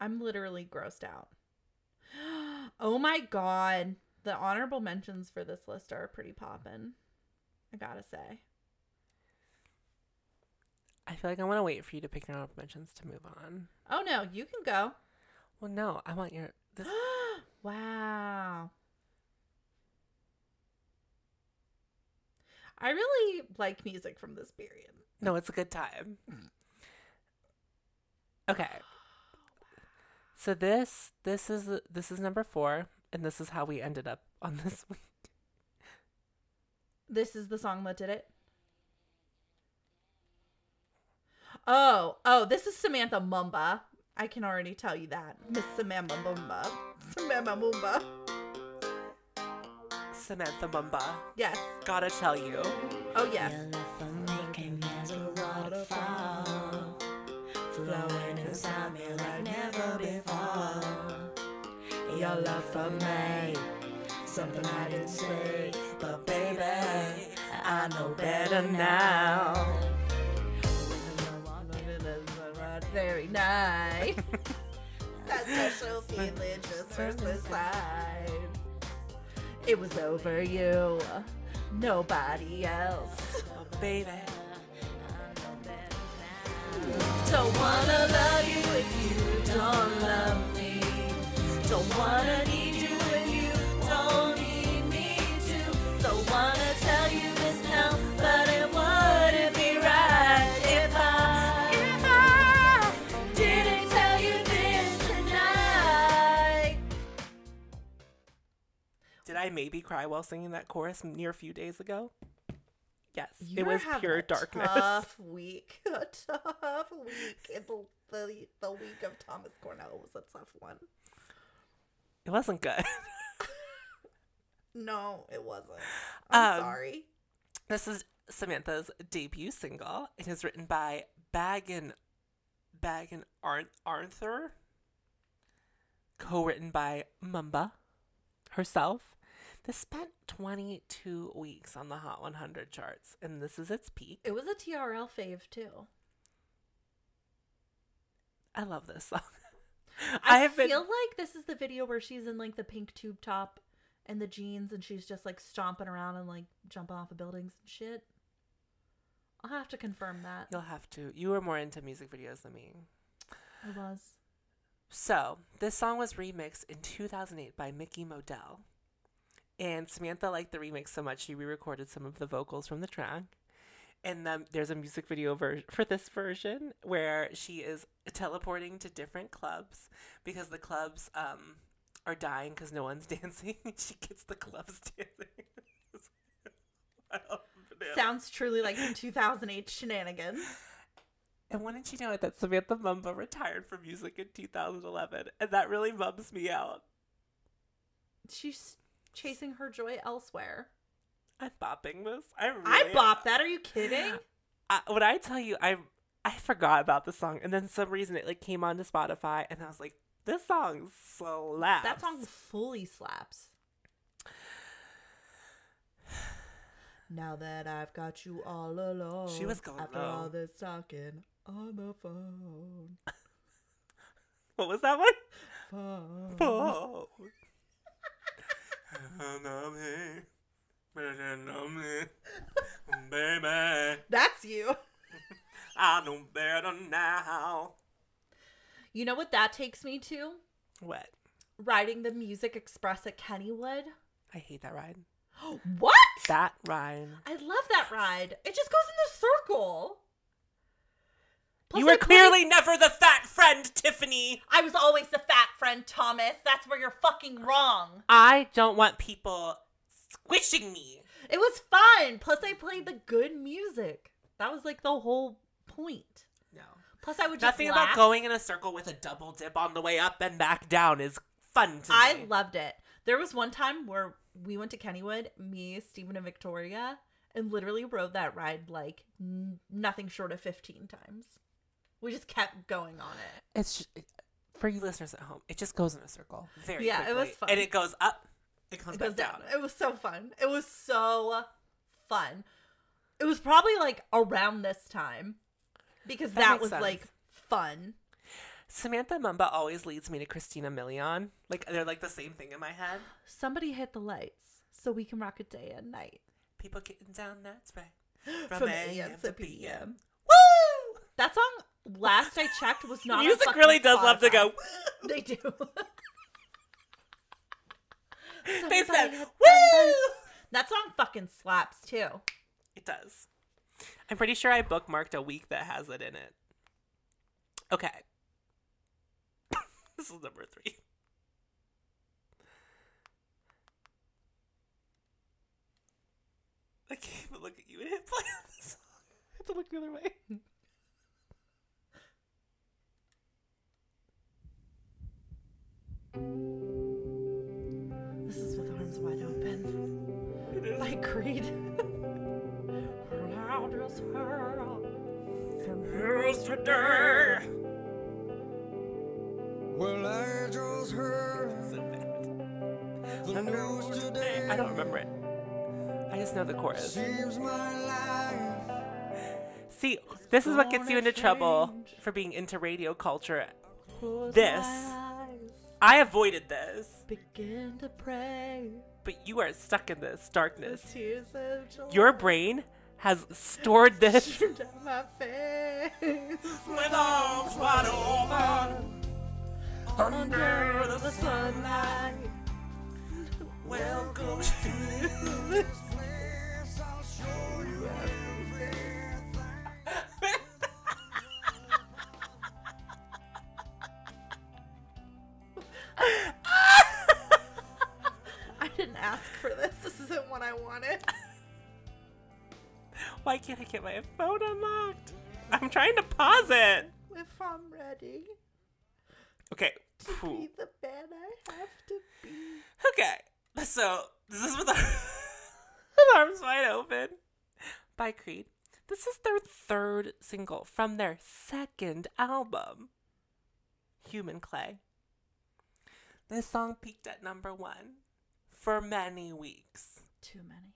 I'm literally grossed out. <gasps> Oh my god. The honorable mentions for this list are pretty poppin'. I gotta say. I feel like I want to wait for you to pick your honorable mentions to move on. Oh no, you can go. Well, no, I want your. This, <gasps> wow. I really like music from this period. no, it's a good time. Okay. So this this is this is number four, and this is how we ended up on this <laughs> week. This is the song that did it. Oh, oh, this is Samantha Mumba. I can already tell you that. Miss Samantha Mumba. Samantha Mumba. Samantha Mumba. Yes. Gotta tell you. Oh, yes. Your love me a waterfall, flowing inside me like never before. Your love for me, something I didn't say, but baby, I know better now. Very nice. <laughs> that special feeling just first inside. It was over you, nobody else. Oh, baby. Don't wanna love you if you don't love me. Don't wanna need you if you don't need me to. Don't wanna I maybe cry while singing that chorus near a few days ago? Yes, You it was pure a darkness. Tough <laughs> week. <laughs> A tough week. The, the, the week of Thomas Cornell was a tough one. It wasn't good. <laughs> No, it wasn't. I'm Um, sorry. This is Samantha's debut single. It is written by Bagan Bagan Ar- Arthur, co-written by Mumba herself. This spent 22 weeks on the Hot 100 charts, and this is its peak. It was a TRL fave too. I love this song. <laughs> I, have been feel like this is the video where she's in like the pink tube top and the jeans and she's just like stomping around and like jumping off of buildings and shit. I'll have to confirm that. You'll have to. You were more into music videos than me. I was. So, this song was remixed in 2008 by Mickey Modelle. And Samantha liked the remix so much, she re recorded some of the vocals from the track. And then there's a music video ver- for this version where she is teleporting to different clubs because the clubs um, are dying because no one's <laughs> dancing. she gets the clubs <laughs> dancing. <laughs> Sounds truly like some 2008 shenanigans. And wouldn't you know it that Samantha Mumba retired from music in 2011? And that really bums me out. She's chasing her joy elsewhere. I'm bopping this. I really I bop that. Are you kidding? <gasps> I, when I tell you, I I forgot about the song, and then some reason it like came onto Spotify, and I was like, "This song slaps." That song fully slaps. <sighs> Now that I've got you all alone. She was going after low. all this talking on the phone. <laughs> What was that one? phone. Oh. Baby, That's you. <laughs> I know better now. You know what that takes me to? What? Riding the Music Express at Kennywood. I hate that ride. <gasps> What? That ride. I love that ride. It just goes in the circle. Plus, you were clearly never the fat friend, Tiffany. I was always the fat friend, Thomas. That's where you're fucking wrong. I don't want people squishing me. It was fun. Plus, I played the good music. That was like the whole point. No. Plus, I would just Nothing laugh. about going in a circle with a double dip on the way up and back down is fun to me. I me. loved it. There was one time where we went to Kennywood, me, Stephen, and Victoria, and literally rode that ride like nothing short of 15 times. We just kept going on it. It's just, for you listeners at home. It just goes in a circle very Yeah, it was fun. and it goes up. It comes It goes down. down. It was so fun. It was so fun. It was probably like around this time because That that, was sense. like fun. Samantha Mumba always leads me to Christina Milian. Like they're like the same thing in my head. Somebody hit the lights so we can rock it day and night. People getting down, that's right. <gasps> From AM to PM. Woo! That song, last I checked, was not. Music really does love to go. <laughs> They do. <laughs> They said, Somebody hit the "Woo!" That song fucking slaps too. It does. I'm pretty sure I bookmarked a week that has it in it. Okay. <laughs> this is number three. I can't even look at you and hit play on this song. I have to look the other way. This is with arms wide open. By Creed. Loudest hurl. Well, I just heard So bad. the news today. I don't remember it. I just know the chorus. Seems my life See, this is what gets you into trouble for being into radio culture. Close This. My eyes, I avoided this, begin to pray. but you are stuck in this The darkness. tears of joy Your brain has stored <laughs> this down my face. with arms wide open Under the sunlight. Welcome to place. Isn't what <laughs> Why can't I get my phone unlocked? I'm trying to pause it. If I'm ready Okay. to Phew. be the man I have to be. Okay. So this is with, our, <laughs> with arms wide open by Creed. This is their third single from their second album, Human Clay. This song peaked at number one for many weeks. Too many.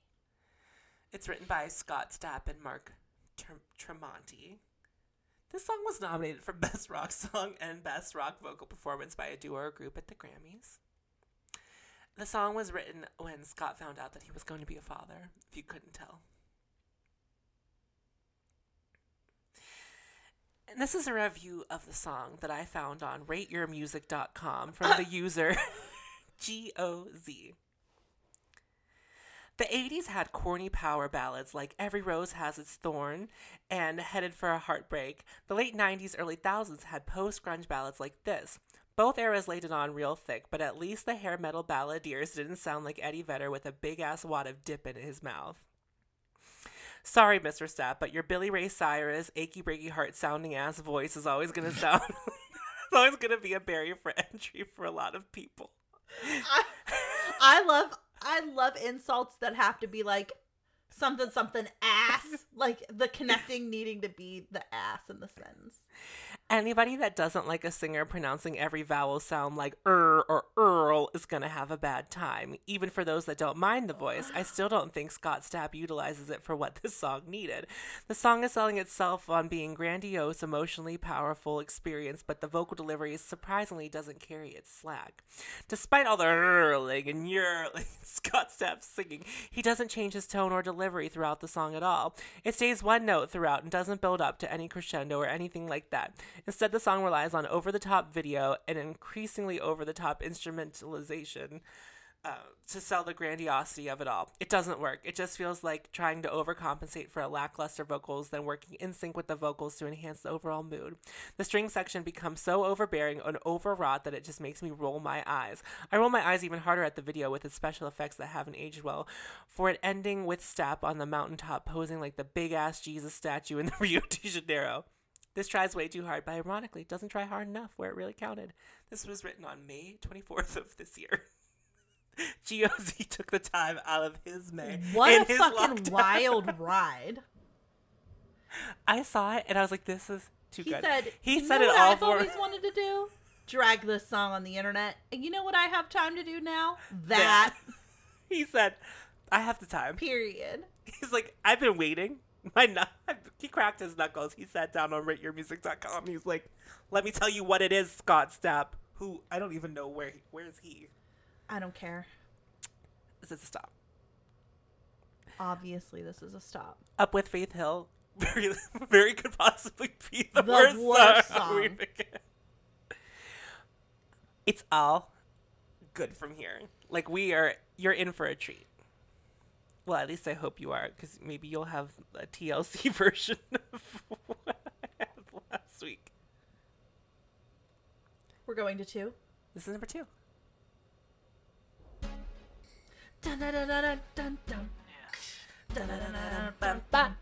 It's written by Scott Stapp and Mark Tre- Tremonti. This song was nominated for <laughs> Best Rock Song and Best Rock Vocal Performance by a duo or group at the Grammys. The song was written when Scott found out that he was going to be a father, if you couldn't tell. And this is a review of the song that I found on rateyourmusic.com from the <laughs> user <laughs> GOZ. The 80s had corny power ballads like Every Rose Has Its Thorn and Headed for a Heartbreak. The late 90s, early thousands had post grunge ballads like this. Both eras laid it on real thick, but at least the hair metal balladeers didn't sound like Eddie Vedder with a big ass wad of dip in his mouth. Sorry, Mr. Stapp, but your Billy Ray Cyrus, achy breaky heart sounding ass voice is always gonna sound <laughs> it's always gonna be a barrier for entry for a lot of people. I, I love I love insults that have to be like something something ass like the connecting needing to be the ass in the sentence. Anybody that doesn't like a singer pronouncing every vowel sound like er or earl is gonna have a bad time. Even for those that don't mind the voice, I still don't think Scott Stapp utilizes it for what this song needed. The song is selling itself on being grandiose, emotionally powerful experience, but the vocal delivery surprisingly doesn't carry its slack. Despite all the earling and yerling <laughs> Scott Stapp singing, he doesn't change his tone or delivery throughout the song at all. It stays one note throughout and doesn't build up to any crescendo or anything like that. Instead, the song relies on over the top video and increasingly over the top instrumentalization uh, to sell the grandiosity of it all. It doesn't work. It just feels like trying to overcompensate for a lackluster vocals, then working in sync with the vocals to enhance the overall mood. The string section becomes so overbearing and overwrought that it just makes me roll my eyes. I roll my eyes even harder at the video with its special effects that haven't aged well, for it ending with Stapp on the mountaintop posing like the big ass Jesus statue in the <laughs> Rio de Janeiro. This tries way too hard, but ironically doesn't try hard enough where it really counted. This was written on May 24th of this year. <laughs> GOZ took the time out of his May. What a his fucking lockdown. wild <laughs> ride. I saw it and I was like, this is too good. He good. said he "You said it what all I've for always wanted to do? Drag this song on the internet. And you know what I have time to do now? That. <laughs> he said, I have the time. Period. He's like, I've been waiting. <laughs> My knuck- he cracked his knuckles. He sat down on rateyourmusic.com. He's like, let me tell you what it is, Scott Stapp. Who I don't even know where he, where is he. I don't care. This is a stop. Obviously, this is a stop. Up with Faith Hill. <laughs> Very, very could possibly be the, The worst, worst song. we song. pick. It's all good from here. Like we are, you're in for a treat. Well, at least I hope you are, because maybe you'll have a TLC <laughs> version of what I had last week. We're going to two. This is number two. Dun, dun, dun, dun, dun, dun. Dun, dun, dun, dun, dun, dun, Ba.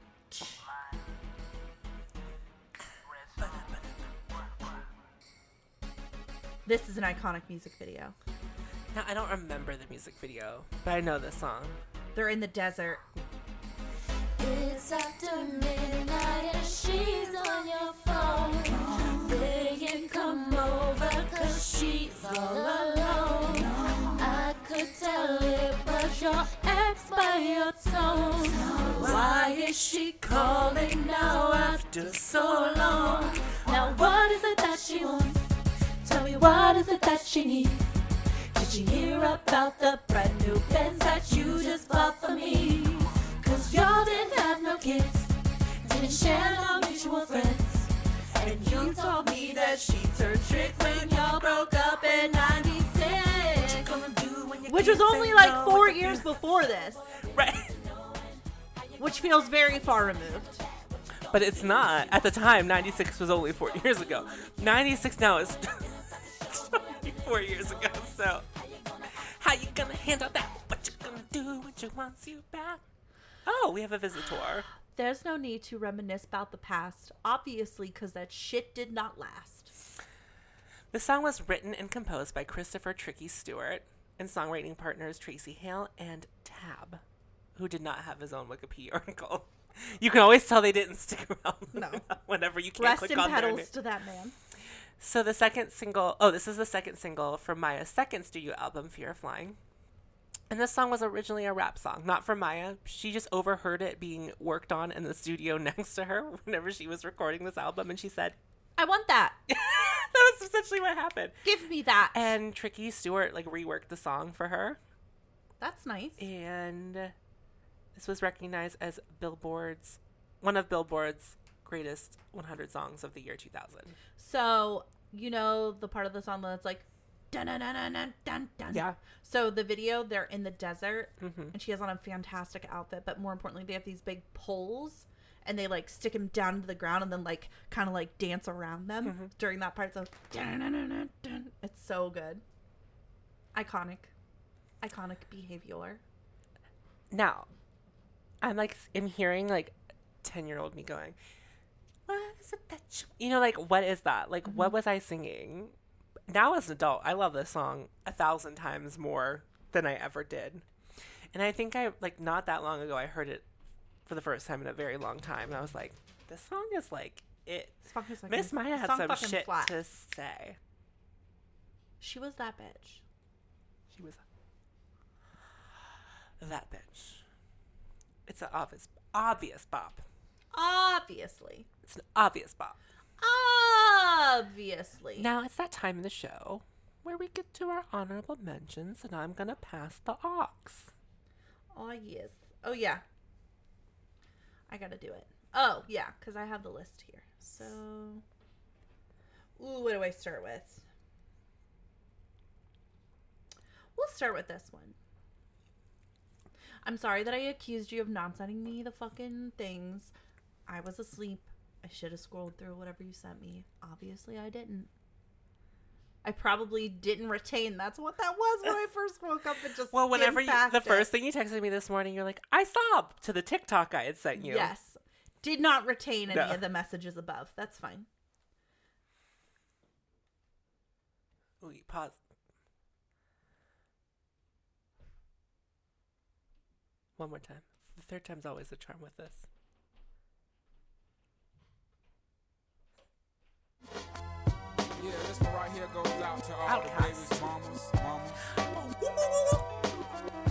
This is an iconic music video. Now I don't remember the music video, but I know this song. They're in the desert. It's after midnight and she's on your phone. Come over cause she's all alone. I could tell it was your ex by your tone. Why is she calling now after so long? Now what is it that she wants? Tell me what is it that she needs? Did she hear about the brand new Benz that you just bought for me? Cause y'all didn't have no kids, didn't share no mutual friends. And you told me that she turned trick when y'all broke up in 96. Which was only like four years before this, Right. which feels very far removed. But it's not. At the time, 96 was only four years ago. 96 now is <laughs> four years ago. So, how you gonna handle that? What you gonna do when she wants you back? Oh, we have a visitor. <gasps> There's no need to reminisce about the past, obviously, because that shit did not last. The song was written and composed by Christopher Tricky Stewart and songwriting partners Traci Hale and Tab, who did not have his own Wikipedia <laughs> article. You can always tell they didn't stick around. No. <laughs> whenever you can't Rest click in on petals to that man. So the second single, oh, this is the second single from Mýa's second studio album, Fear of Flying. And this song was originally a rap song, not from Maya. She just overheard it being worked on in the studio <laughs> next to her whenever she was recording this album, and she said, I want that. <laughs> "That was essentially what happened." Give me that. And Tricky Stewart like reworked the song for her, That's nice. and this was recognized as Billboard's one of Billboard's greatest 100 songs of the year 2000. So, you know the part of the song that's like dun dun dun dun dun dun. Yeah. So the video, they're in the desert, Mhm. and she has on a fantastic outfit. But more importantly, they have these big poles, and they like stick them down into the ground, and then like kind of like dance around them Mm-hmm. during that part. So dun, dun, dun, dun, dun. it's so good, iconic, iconic behavior. Now, I'm like, I'm hearing like 10 year old me going, What is it that you, you know, like, what is that? Like, what mm-hmm. was I singing? Now, as an adult, I love this song a thousand times more than I ever did. And I think I, like, not that long ago, I heard it for the first time in a very long time. And I was like, this song is like it. Is like- Miss Mýa had some shit slaps. to say. She was that bitch. She was that bitch. It's an obvious, obvious bop. Obviously, It's an obvious bop. obviously. Now it's that time in the show where we get to our honorable mentions, and I'm gonna pass the aux. Oh yes. Oh yeah. I gotta do it. Oh yeah, because I have the list here. So, ooh, what do I start with? We'll start with this one. I'm sorry that I accused you of not sending me the fucking things. I was asleep. I should have scrolled through whatever you sent me. Obviously, I didn't. I probably didn't retain. That's what that was when I first woke up and just Well, whenever you, the it. first thing you texted me this morning, you're like, "I saw to the TikTok I had sent you." Yes. did not retain any No. of the messages above. That's fine. Wait, pause. One more time. The third time's always the charm with this. Yeah, this one right here goes out to all OutKast. the babies, mamas, mamas,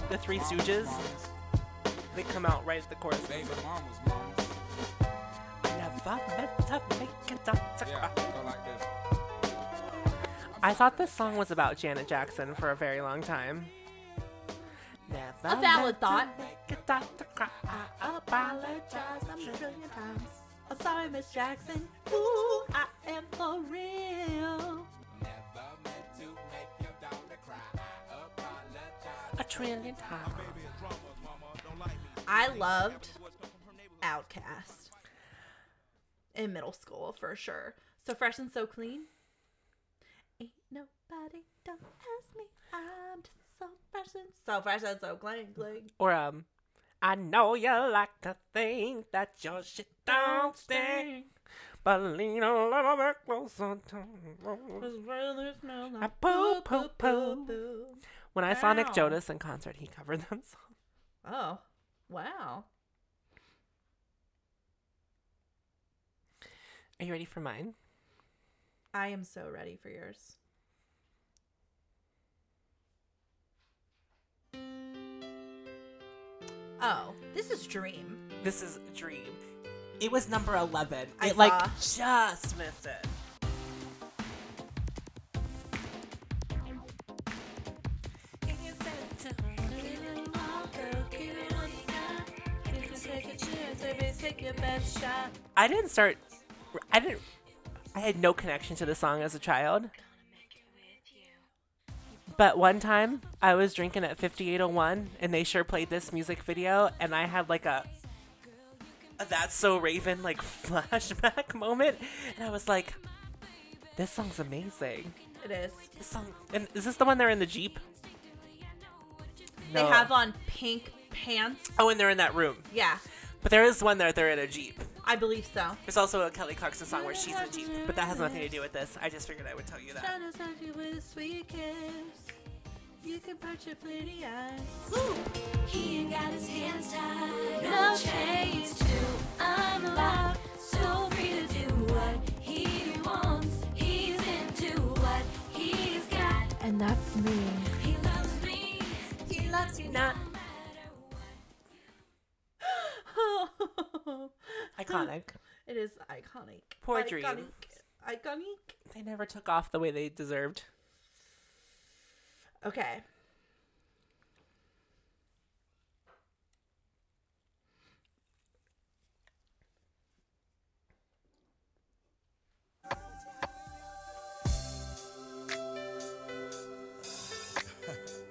The Three Stooges, mamas, they come out right at the chorus. baby mamas, mamas. I never meant to make it up to Yeah, cry. go like this. I thought this song was about Janet Jackson for a very long time. Never A valid thought. make it up cry. I apologize. a trillion times. I'm sorry, Miss Jackson. Ooh, I am for real. A trillion times. I loved OutKast in middle school for sure. So fresh and so clean. Ain't nobody don't ask me. I'm just so fresh and so fresh and so clean, clean. Or um, I know you like to think that your shit don't stink, but lean a little bit closer to I poo poo poo. When I saw Nick Wow. Jonas in concert, he covered them <laughs> songs. Oh, wow. Are you ready for mine? I am so ready for yours. Oh, this is Dream. This is Dream. It was number 11. I it like just missed it. I didn't start. I didn't. I had no connection to the song as a child. But one time I was drinking at 5801 and they sure played this music video and I had like a, a That's So Raven like <laughs> flashback moment and I was like, this song's amazing. It is. This song, and is this the one they're in the Jeep? No. They have on pink pants. Oh, and they're in that room. Yeah, But there is one that they're in a Jeep. I believe so. There's also a Kelly Clarkson song where she's in a Jeep, but that has nothing to do with this. I just figured I would tell you that. Trying to touch you with a sweet kiss. You can put your pretty eyes. He ain't got his hands tied, no chains to unlock. So free to do what he wants. He's into what he's got. And that's me. He loves me. He loves you not. <laughs> Iconic. it is iconic. Poor iconic. Dream. Iconic. They never took off the way they deserved. Okay.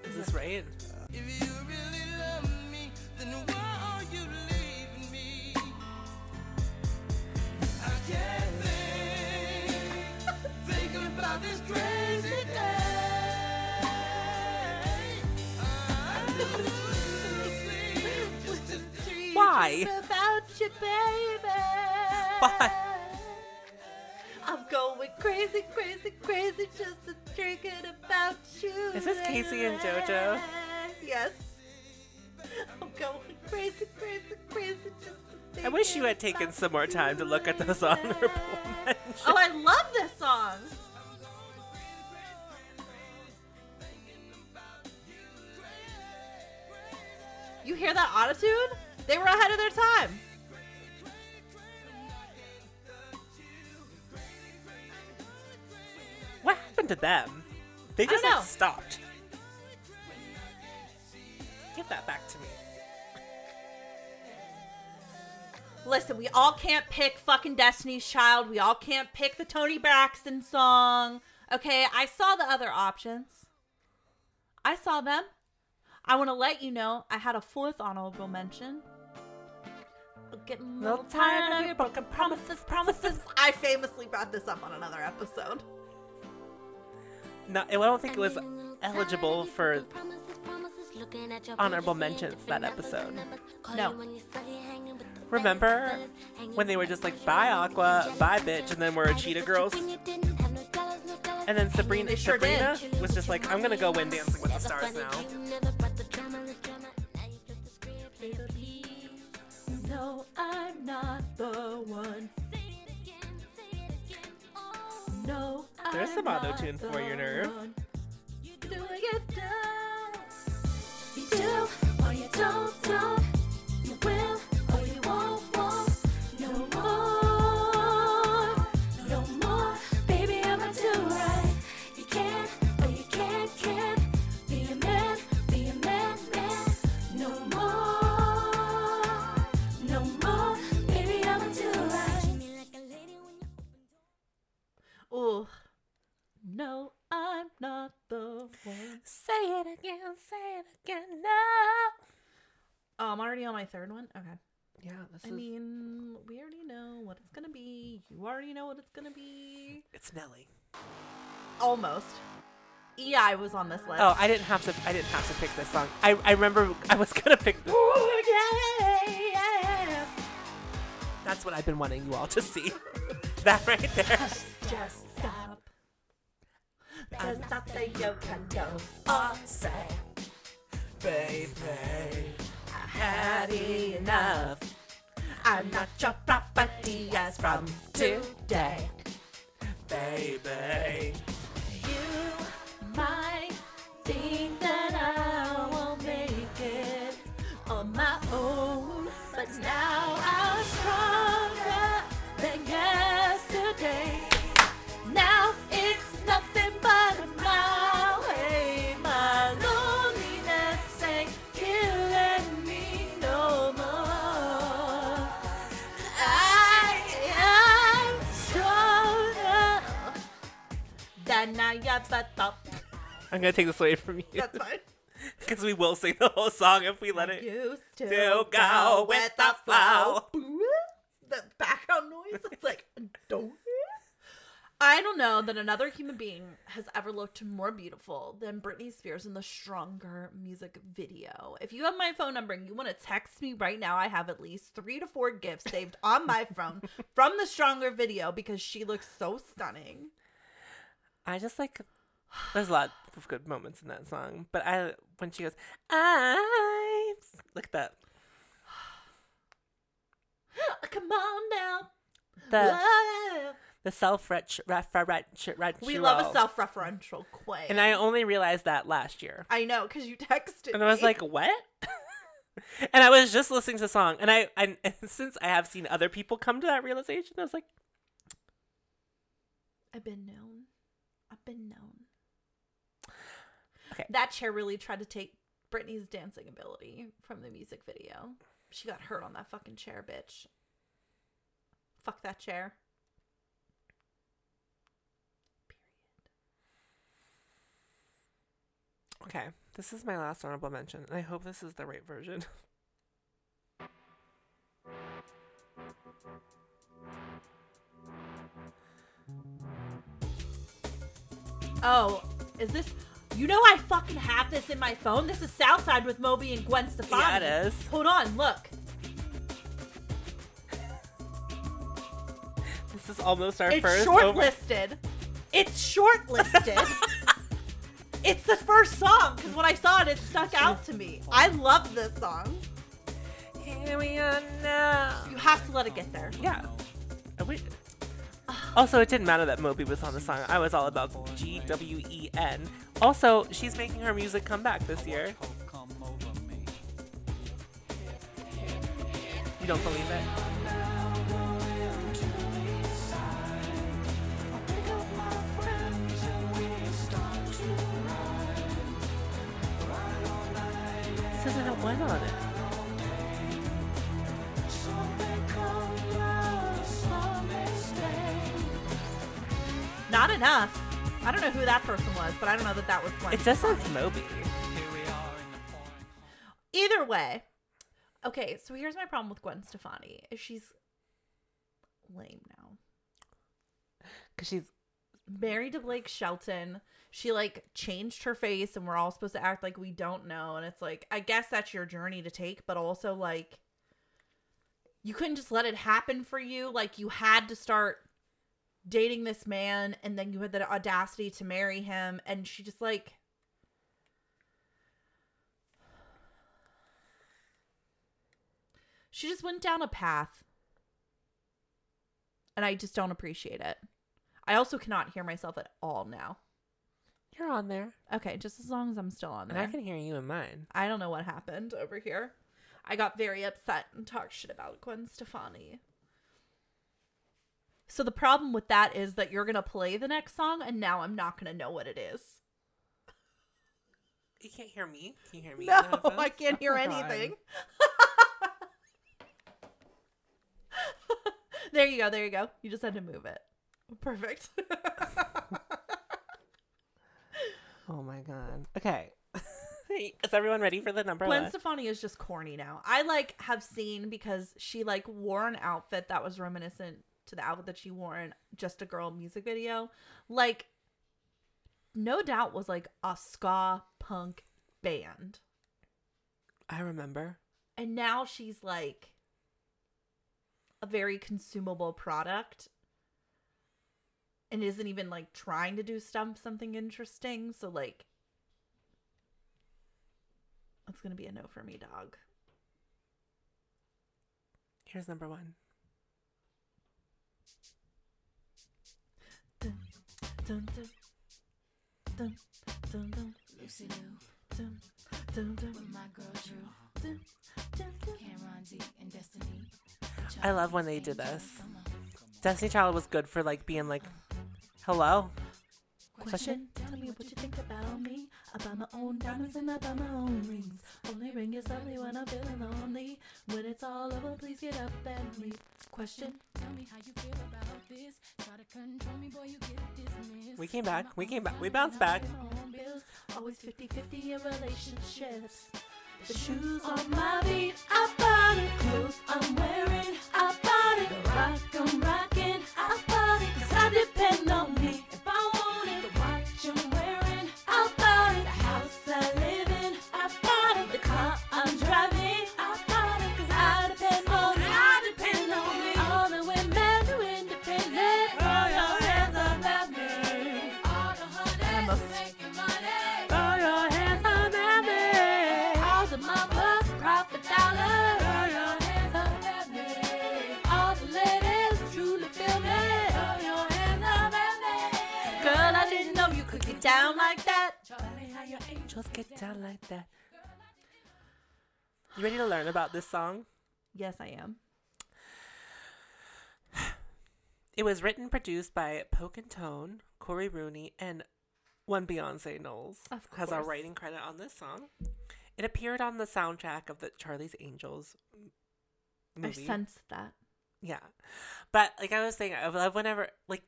Is this right? Why? About you, baby. Why? I'm going crazy, crazy, crazy just to thinking about you. Is this K-Ci and JoJo? Yes. I'm going crazy, crazy, crazy just to I wish you had taken some more time to look at those honorable mentions. Oh, I love this song. You hear that autotune? They were ahead of their time. What happened to them? They just like stopped. Give that back to me. Listen, we all can't pick fucking Destiny's Child. We all can't pick the Toni Braxton song. Okay, I saw the other options. I saw them. I want to let you know I had a fourth honorable mention. I'm Getting a little tired of your broken promises, promises. I famously brought this up on another episode. No, I don't think it was eligible for honorable mentions that episode. No. Remember when they were just like, bye Aqua, bye bitch, and then we're a Cheetah Girls? And then Sabrina, They sure Sabrina was just like, I'm gonna go win Dancing with the Stars now. No, I'm not the one. No, There's I'm some not auto-tune for your nerve. one. Doing it down. You do or you don't, don't. No, I'm not the one. Say it again, say it again, no. Oh, I'm already on my third one. Okay. Yeah, this I is. mean, we already know what it's gonna be. You already know what it's gonna be. it's Nelly. Almost. Yeah, I was on this list. Oh, I didn't have to. I didn't have to pick this song. I, I remember I was gonna pick. This. yeah. That's what I've been wanting you all to see. <laughs> that right there. Just stop. There's nothing you can do or say. Baby, I had enough. I'm not your property as from today. baby. You I'm gonna take this away from you That's fine. <laughs> because we will sing the whole song if we let it. Used to to go with the flow. The background noise. It's like <laughs> don't. I don't know that another human being has ever looked more beautiful than Britney Spears in the Stronger music video. If you have my phone number and you want to text me right now, I have at least three to four gifts saved on my phone <laughs> from the Stronger video because she looks so stunning. I just like. There's a lot of good moments in that song, but I when she goes, I look at that <gasps> Come on now. the Whoa. the self referential. We love a self-referential quay. and I only realized that last year. I know because you texted me. and I was me. like, "What?" <laughs> and I was just listening to the song, and I, I <laughs> and since I have seen other people come to that realization, I was like, I've been known. I've been known. Okay. That chair really tried to take Britney's dancing ability from the music video. She got hurt on that fucking chair, bitch. Fuck that chair. "Okay, this is my last honorable mention, and I hope this is the right version." <laughs> Oh, is this? You know I fucking have this in my phone. This is Southside with Moby and Gwen Stefani. Yeah, it is. Hold on, look. This is almost our It's first. over- shortlisted. It's shortlisted. <laughs> it's the first song because when I saw it, it stuck out to me. I love this song. Here we are now. You have to let it get there. Yeah. Uh, wait. Also, it didn't matter that Moby was on the song. I was all about G W E N. Also, she's making her music come back this year. You don't believe it? This doesn't have oh one on it. Not enough. I don't know who that person was, but I don't know that that was Gwen. It just says Moby. Either way. Okay, so here's my problem with Gwen Stefani. Is she's lame now. Because she's married to Blake Shelton. She like changed her face and we're all supposed to act like we don't know and it's like I guess that's your journey to take, but also like you couldn't just let it happen for you. Like you had to start dating this man and then you had the audacity to marry him and she just like she just went down a path. And i just don't appreciate it. I also cannot hear myself at all now. You're on there. okay just as long as i'm still on And there. I can hear you in mine. I don't know what happened over here. I got very upset and talked shit about gwen stefani so the problem with that is that you're gonna play the next song and now i'm not gonna know what it is You can't hear me. Can you hear me? <laughs> no in the headphones? i can't hear Oh, God. anything <laughs> there you go there you go you just had to move it perfect <laughs> Oh my god. Okay. Is everyone ready for the number Gwen? Stefani is just corny now. I like have seen because she like wore an outfit that was reminiscent to the outfit that she wore in Just a Girl music video. Like, no doubt was like a ska punk band. I remember. And now she's like a very consumable product and isn't even like trying to do stuff something interesting. So like it's gonna be a no for me, dog. Here's number one. Dun, dun, dun, dun, dun, dun, Lucy Liu, dun, dun, dun, with my girl Drew, dun, dun, dun. Cameron D, and Destiny. I love when they did this. Destiny Child was good for like being like, hello. Question. Tell me what you think about me. I buy my own diamonds and I buy my own rings. Only ring is lovely when I'm feeling lonely. When it's all over, please get up and leave. Question. Tell me how you feel about this. Try to control me, boy, you get dismissed. We came back. We came back. We bounced back. Pay my own bills. Always 50-50 in relationships. The shoes on my feet, I bought it. Clothes I'm wearing, I bought it. Rock I'm rocking, get down like that. You ready to learn about this song? Yes, I am. It was written, produced by Poke and Tone, Cory Rooney, and one Beyonce Knowles Of has a writing credit on this song. It appeared on the soundtrack of the Charlie's Angels movie. I sensed that. Yeah. But like I was saying, I love whenever like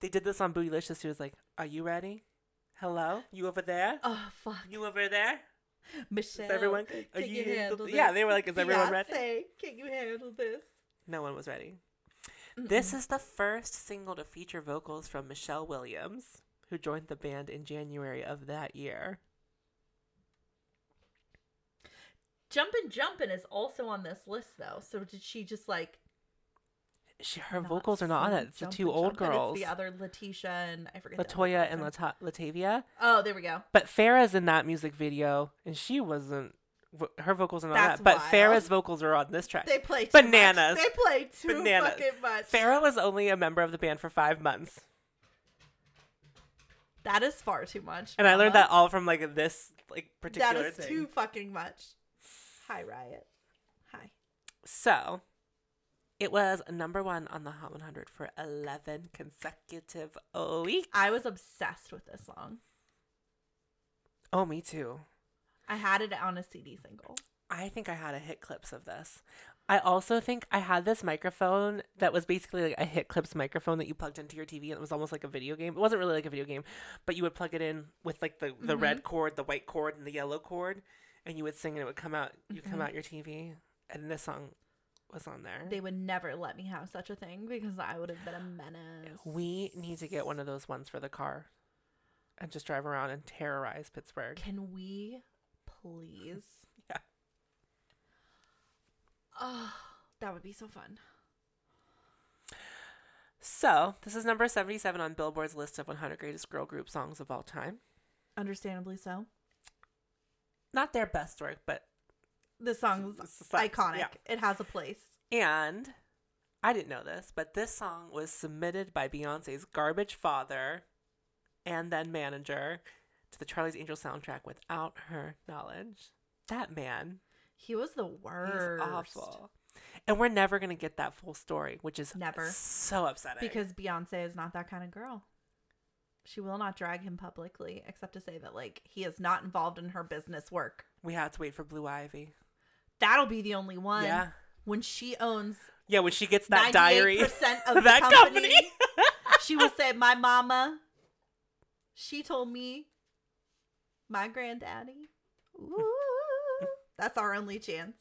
they did this on Bootylicious. She was like, "Are you ready? Hello, you over there? Oh fuck, You over there? Michelle. Is everyone? Can Are you, you? handle this? yeah, they were like, "Is everyone ready?" Beyonce, Can you handle this? No one was ready. This is the first single to feature vocals from Michelle Williams, who joined the band in January of that year. Jumpin' Jumpin' is also on this list though. So did she just like She, her not vocals are not on it. It's the two old Jumpin'? girls, the other Letitia and I forget. Latoya and. Lata- Latavia. Oh, there we go. But Farrah's in that music video, and she wasn't. Her vocals are not That's that. But wild. Farrah's vocals are on this track. They play too Bananas. Much. They play too Bananas. fucking much. Farrah was only a member of the band for five months, That is far too much. and I learned that all from like this like particular is thing. too fucking much. Hi, Riot. Hi. So, it was number one on the Hot 100 for 11 consecutive weeks. I was obsessed with this song. Oh, me too. I had it on a CD single. I think I had a hit clips of this. I also think I had this microphone that was basically like a hit clips microphone that you plugged into your TV and it was almost like a video game. It wasn't really like a video game, but you would plug it in with like the, the mm-hmm. red cord, the white cord, and the yellow cord, and you would sing and it would come out you come mm-hmm. out your TV. And this song was on there. They would never let me have such a thing because I would have been a menace. we need to get one of those ones for the car and just drive around and terrorize Pittsburgh. Can we please? <laughs> Yeah. Oh, that would be so fun. So, this is number 77 on Billboard's list of 100 greatest girl group songs of all time. Understandably so. Not their best work, but The song's S- s- s- iconic. yeah. It has a place. And I didn't know this, but this song was submitted by Beyonce's garbage father and then manager to the Charlie's Angels soundtrack without her knowledge. That man, He was the he's worst. awful. And we're never going to get that full story, which is Never. so upsetting. Because Beyonce is not that kind of girl. She will not drag him publicly, except to say that like he is not involved in her business work. we have to wait for Blue Ivy. That'll be the only one. Yeah. When she owns Yeah, when she gets that 98% diary, of <laughs> the that company, company. <laughs> she will say, "My mama, she told me, my granddaddy." Ooh, that's our only chance.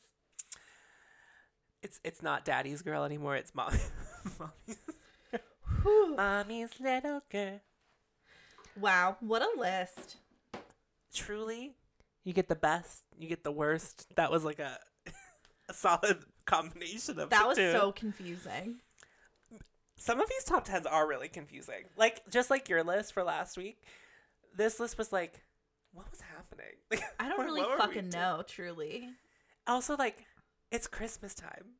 it's it's not daddy's girl anymore. It's mom. <laughs> mommy's, Whew. mommy's little girl. Wow, what a list! truly you get the best you get the worst. That was like a <laughs> a solid combination of That was two. so confusing. some of these top tens are really confusing. Like just like your list for last week this list was like what was happening? <laughs> Like, I don't what- really what fucking know, truly. also like it's christmas time.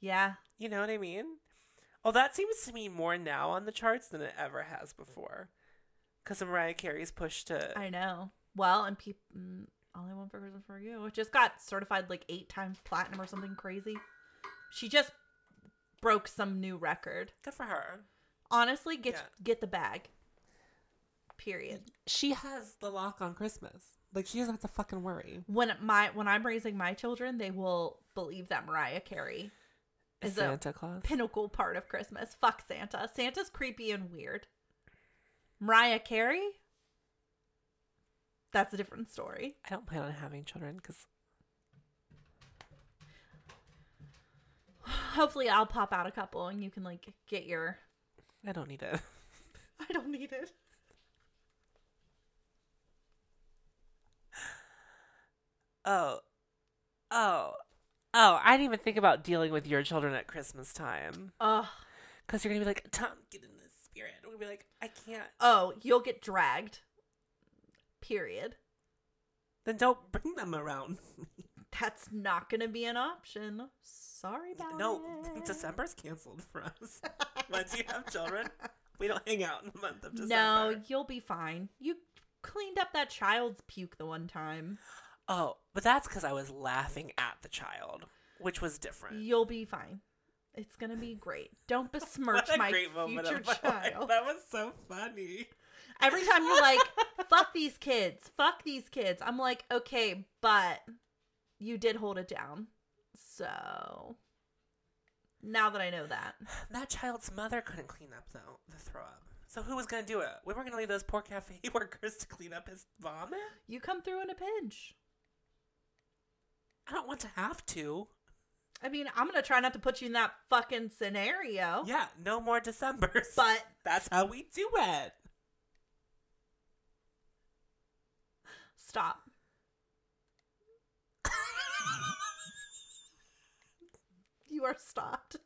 Yeah, you know what i mean? Oh that seems to me more now on the charts than it ever has before because mariah carey's push to I know. Well, and people, all I want for Christmas for you, it just got certified like eight times platinum or something crazy. She just broke some new record. good for her Honestly, get Yeah. get the bag. Period. she has the lock on christmas like she doesn't have to fucking worry When my when I'm raising my children, they will believe that Mariah Carey is a Santa Claus. pinnacle part of Christmas. Fuck Santa. Santa's creepy and weird. Mariah Carey? That's a different story. I don't plan on having children because Hopefully I'll pop out a couple and you can like get your I don't need it. <laughs> I don't need it. Oh, oh, oh! I didn't even think about dealing with your children at Christmas time Ugh. because you're gonna be like, "Tom, get in spirit." We'll be like, "I can't." Oh, you'll get dragged. Period. Then don't bring them around. <laughs> That's not gonna be an option. Sorry about no, it. December's canceled for us. <laughs> Once you have children, we don't hang out in the month of December. No, you'll be fine. You cleaned up that child's puke the one time. Oh, but that's because I was laughing at the child, which was different. You'll be fine. It's gonna be great. Don't <laughs> besmirch my great moment future my life. child. That was so funny. Every time you're like, fuck these kids, fuck these kids. I'm like, okay, but you did hold it down. So now that I know that. <sighs> That child's mother couldn't clean up though the throw up. So who was gonna do it? We weren't gonna leave those poor cafe <laughs> workers to clean up his vomit. You come through in a pinch. I don't want to have to. I mean, I'm gonna try not to put you in that fucking scenario. Yeah, no more December's. <laughs> But that's how we do it. stop. <laughs> You are stopped.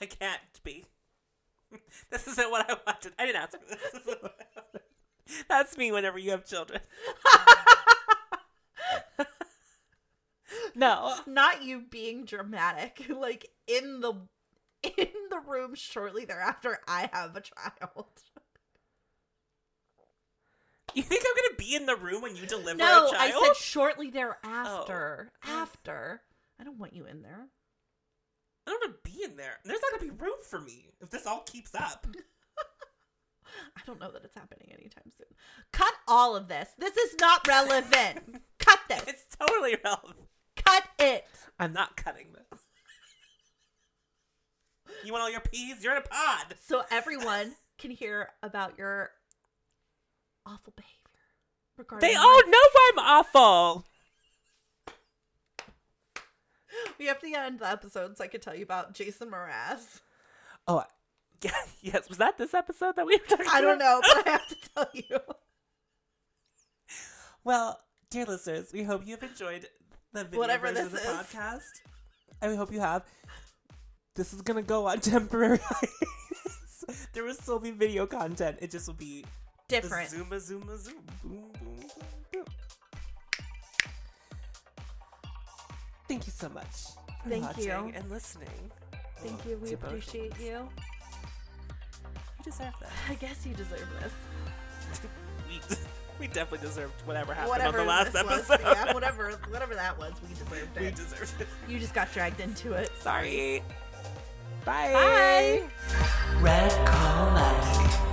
I can't be. <laughs> This isn't what I wanted. I didn't ask for this. this isn't what I wanted. That's me whenever you have children. No. Not you being dramatic, <laughs> like in the in the room shortly thereafter I have a child. You think I'm gonna be in the room when you deliver No, a child? I said shortly thereafter. Oh, oh. After. I don't want you in there. I don't want to be in there. There's not gonna be room for me if this all keeps up. <laughs> I don't know that it's happening anytime soon. Cut all of this. This is not relevant. <laughs> Cut this. It's totally relevant. Cut it. I'm not cutting this. You want all your peas? You're in a pod. So everyone can hear about your awful behavior. Regarding They all know I'm awful. We have to end the episode so I could tell you about Jason Mraz. Oh, <laughs> yeah, yes. Was that this episode that we were talking I don't know, but I have to <laughs> tell you. Well, dear listeners, we hope you've enjoyed the video Whatever version of the this is. podcast. And we hope you have. This is gonna go on <laughs> temporary hiatus. there will still be video content. It just will be Different. Zuma Zuma Zoom. Boom boom boom boom. Thank you so much for Thank watching you. and listening. Thank you. We to both of appreciate you. You deserve that. I guess you deserve this. <laughs> we, <laughs> we definitely deserved whatever happened Whatever on the last this was, episode. yeah, whatever, whatever that was, we deserved it. we it. deserved it. You just got dragged into it. Sorry. Bye. Bye. Wreck Collect.